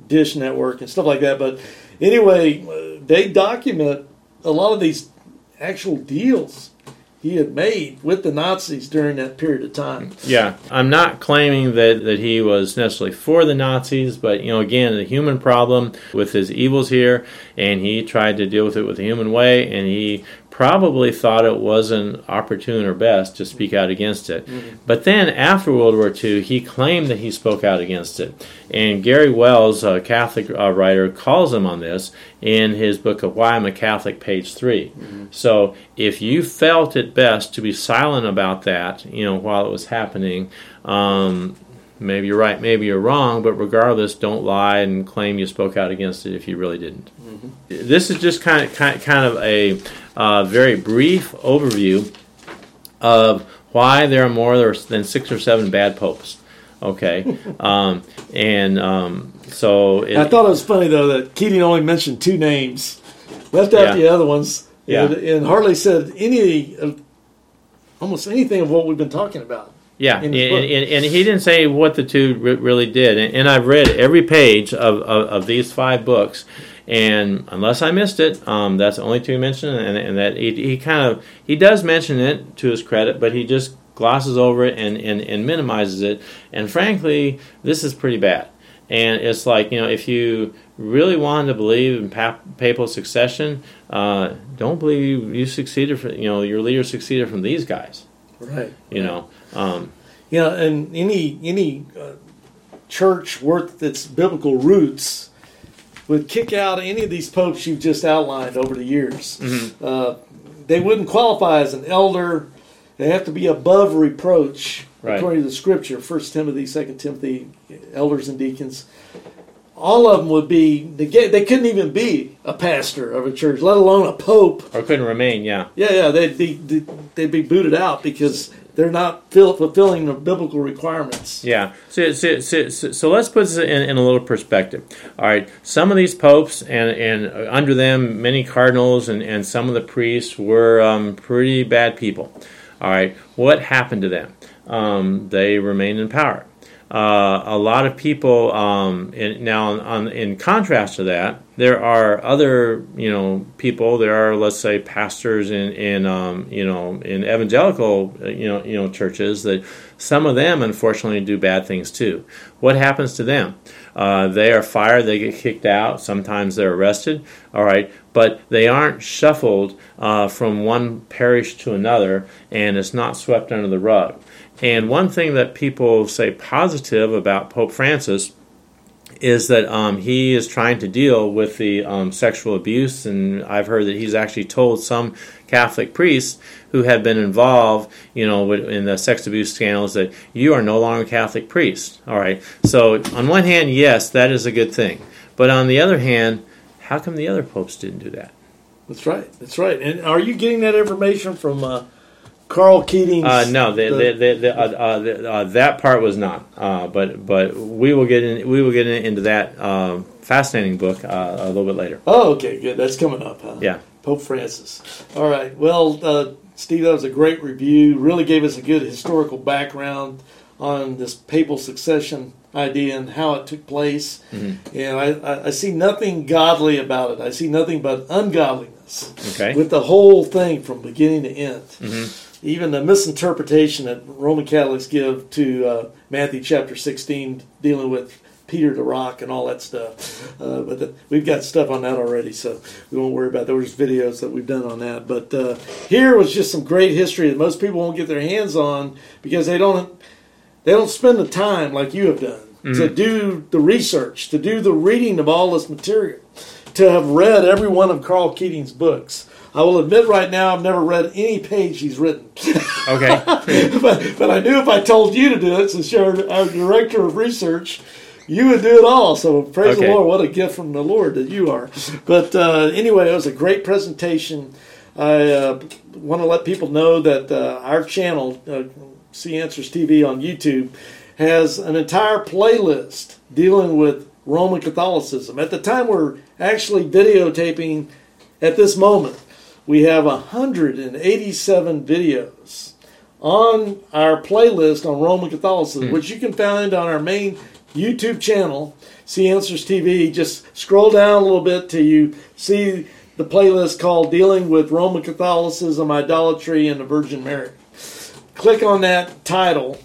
Dish Network, and stuff like that. But anyway, they document a lot of these actual deals he had made with the Nazis during that period of time. Yeah, I'm not claiming that, that he was necessarily for the Nazis, but you know, again, the human problem with his evils here, and he tried to deal with it with the human way, and he probably thought it wasn't opportune or best to speak out against it. But then after World War II, he claimed that he spoke out against it. And Garry Wills, a Catholic uh, writer, calls him on this in his book of Why I'm a Catholic, page 3. So if you felt it best to be silent about that, you know, while it was happening, um, maybe you're right, maybe you're wrong, but regardless, don't lie and claim you spoke out against it if you really didn't. This is just kind of kind, kind of a uh, very brief overview of why there are more than six or seven bad popes. Okay, *laughs* um, and um, so it, I thought it was funny though that Keating only mentioned two names, left out Yeah. the other ones, Yeah. and, and hardly said any of almost anything of what we've been talking about. Yeah, and, and, and he didn't say what the two re- really did. And, and I've read every page of, of, of these five books, and unless I missed it, um, that's the only two he mentioned. And, and that he, he kind of he does mention it to his credit, but he just glosses over it and, and, and minimizes it. And frankly, this is pretty bad. And it's like you know, if you really wanted to believe in pap- papal succession, uh, don't believe you succeeded. From, you know, your leader succeeded from these guys. Right. You know. Um, You know, and any any uh, church worth its biblical roots would kick out any of these popes you've just outlined over the years. Mm-hmm. Uh, they wouldn't qualify as an elder. They have to be above reproach, Right. according to the Scripture. First Timothy, Second Timothy, elders and deacons. All of them would be they they couldn't even be a pastor of a church, let alone a pope. or couldn't remain. Yeah. Yeah, yeah, they'd be they'd be booted out because they're not fill, fulfilling the biblical requirements. Yeah. So, so, so, so, let's put this in, in, a little perspective. All right. Some of these popes and, and under them, many cardinals and, and some of the priests were um, pretty bad people. All right. What happened to them? Um, they remained in power. Uh, a lot of people um, in, now on, in contrast to that there are other you know people there are let's say pastors in in um, you know in evangelical uh, you know you know churches that some of them unfortunately do bad things too. What happens to them? Uh, they are fired they get kicked out sometimes they're arrested all right but they aren't shuffled uh, from one parish to another and it's not swept under the rug and one thing that people say positive about Pope Francis is that um, he is trying to deal with the um, sexual abuse, and I've heard that he's actually told some Catholic priests who have been involved, you know, in the sex abuse scandals that you are no longer a Catholic priest. All right. So on one hand, yes, that is a good thing, but on the other hand, how come the other popes didn't do that? That's right. That's right. And are you getting that information from? Uh Karl Keating. Uh, no, the, the, the, the, uh, uh, uh, that part was not. Uh, but but we will get in, we will get in, into that um, fascinating book uh, a little bit later. Oh, okay, good. That's coming up. Huh? Yeah. Pope Francis. All right. Well, Steve, that was a great review. Really gave us a good historical background on this papal succession idea and how it took place. Mm-hmm. And I, I, see nothing godly about it. I see nothing but ungodliness. Okay. With the whole thing from beginning to end. Mm-hmm even the misinterpretation that Roman Catholics give to uh, Matthew chapter 16, dealing with Peter the Rock and all that stuff. Uh, but the, we've got stuff on that already, so we won't worry about. those videos that we've done on that. But uh, here was just some great history that most people won't get their hands on because they don't they don't spend the time like you have done mm-hmm. to do the research, to do the reading of all this material, to have read every one of Karl Keating's books. I will admit right now I've never read any page he's written. Okay. *laughs* but, but I knew if I told you to do it, since you're our director of research, you would do it all. So praise okay. the Lord. What a gift from the Lord that you are. But uh, anyway, it was a great presentation. I uh, want to let people know that uh, our channel, uh, See Answers TV on YouTube, has an entire playlist dealing with Roman Catholicism. At the time we're actually videotaping at this moment, we have 187 videos on our playlist on Roman Catholicism, mm. which you can find on our main YouTube channel, See Answers TV. Just scroll down a little bit till you see the playlist called Dealing with Roman Catholicism, Idolatry, and the Virgin Mary. Click on that title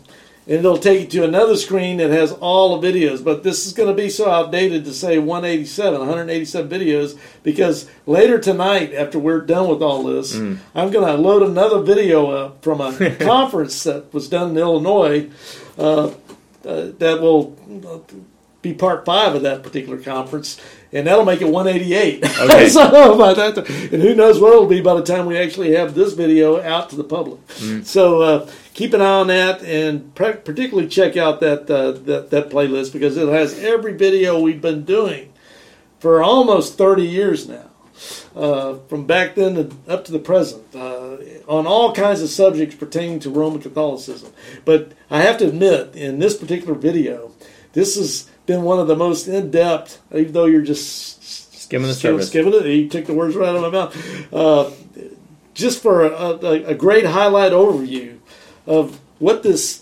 and it'll take you to another screen that has all the videos. But this is going to be so outdated to say 187, 187 videos, because later tonight, after we're done with all this, mm. I'm going to load another video up from a *laughs* conference that was done in Illinois uh, uh, that will be part five of that particular conference and that'll make it 188. *laughs* Okay. so about that, and who knows what it'll be by the time we actually have this video out to the public. Mm. So uh, keep an eye on that, and particularly check out that, uh, that that playlist because it has every video we've been doing for almost 30 years now. Uh, from back then to, up to the present, uh, on all kinds of subjects pertaining to Roman Catholicism. But I have to admit, in this particular video, this is been one of the most in depth, even though you're just skimming the surface. Skimming it. you took the words right out of my mouth. Uh, just for a, a, a, great highlight overview of what this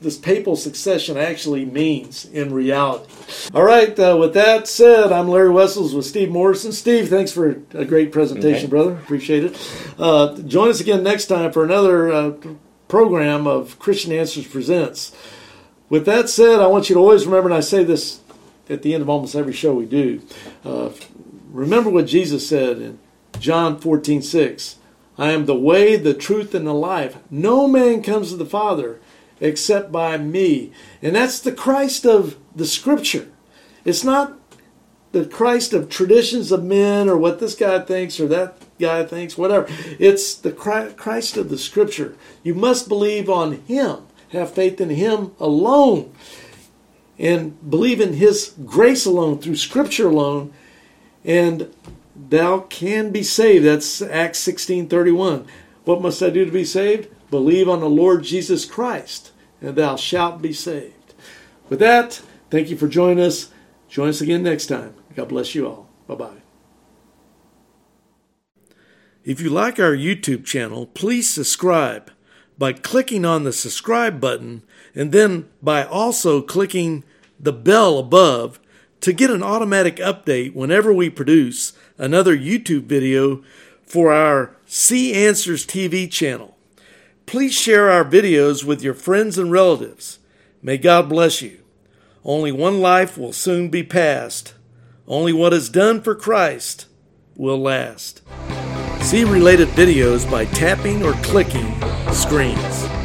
this papal succession actually means in reality. All right. Uh, with that said, I'm Larry Wessels with Steve Morrison. Steve, thanks for a great presentation, okay. brother. Appreciate it. Uh, join us again next time for another uh, program of Christian Answers Presents. With that said, I want you to always remember, and I say this at the end of almost every show we do, uh, remember what Jesus said in John 14 6. I am the way, the truth, and the life. No man comes to the Father except by me. And that's the Christ of the Scripture. It's not the Christ of traditions of men or what this guy thinks or that guy thinks, whatever. It's the Christ of the Scripture. You must believe on Him have faith in Him alone and believe in His grace alone, through Scripture alone, and thou can be saved. That's Acts 16 31. What must I do to be saved? Believe on the Lord Jesus Christ, and thou shalt be saved. With that, thank you for joining us. Join us again next time. God bless you all. Bye bye. If you like our YouTube channel, please subscribe by clicking on the subscribe button and then by also clicking the bell above to get an automatic update whenever we produce another YouTube video for our See Answers TV channel. Please share our videos with your friends and relatives. May God bless you. Only one life will soon be passed. Only what is done for Christ will last. See related videos by tapping or clicking screens.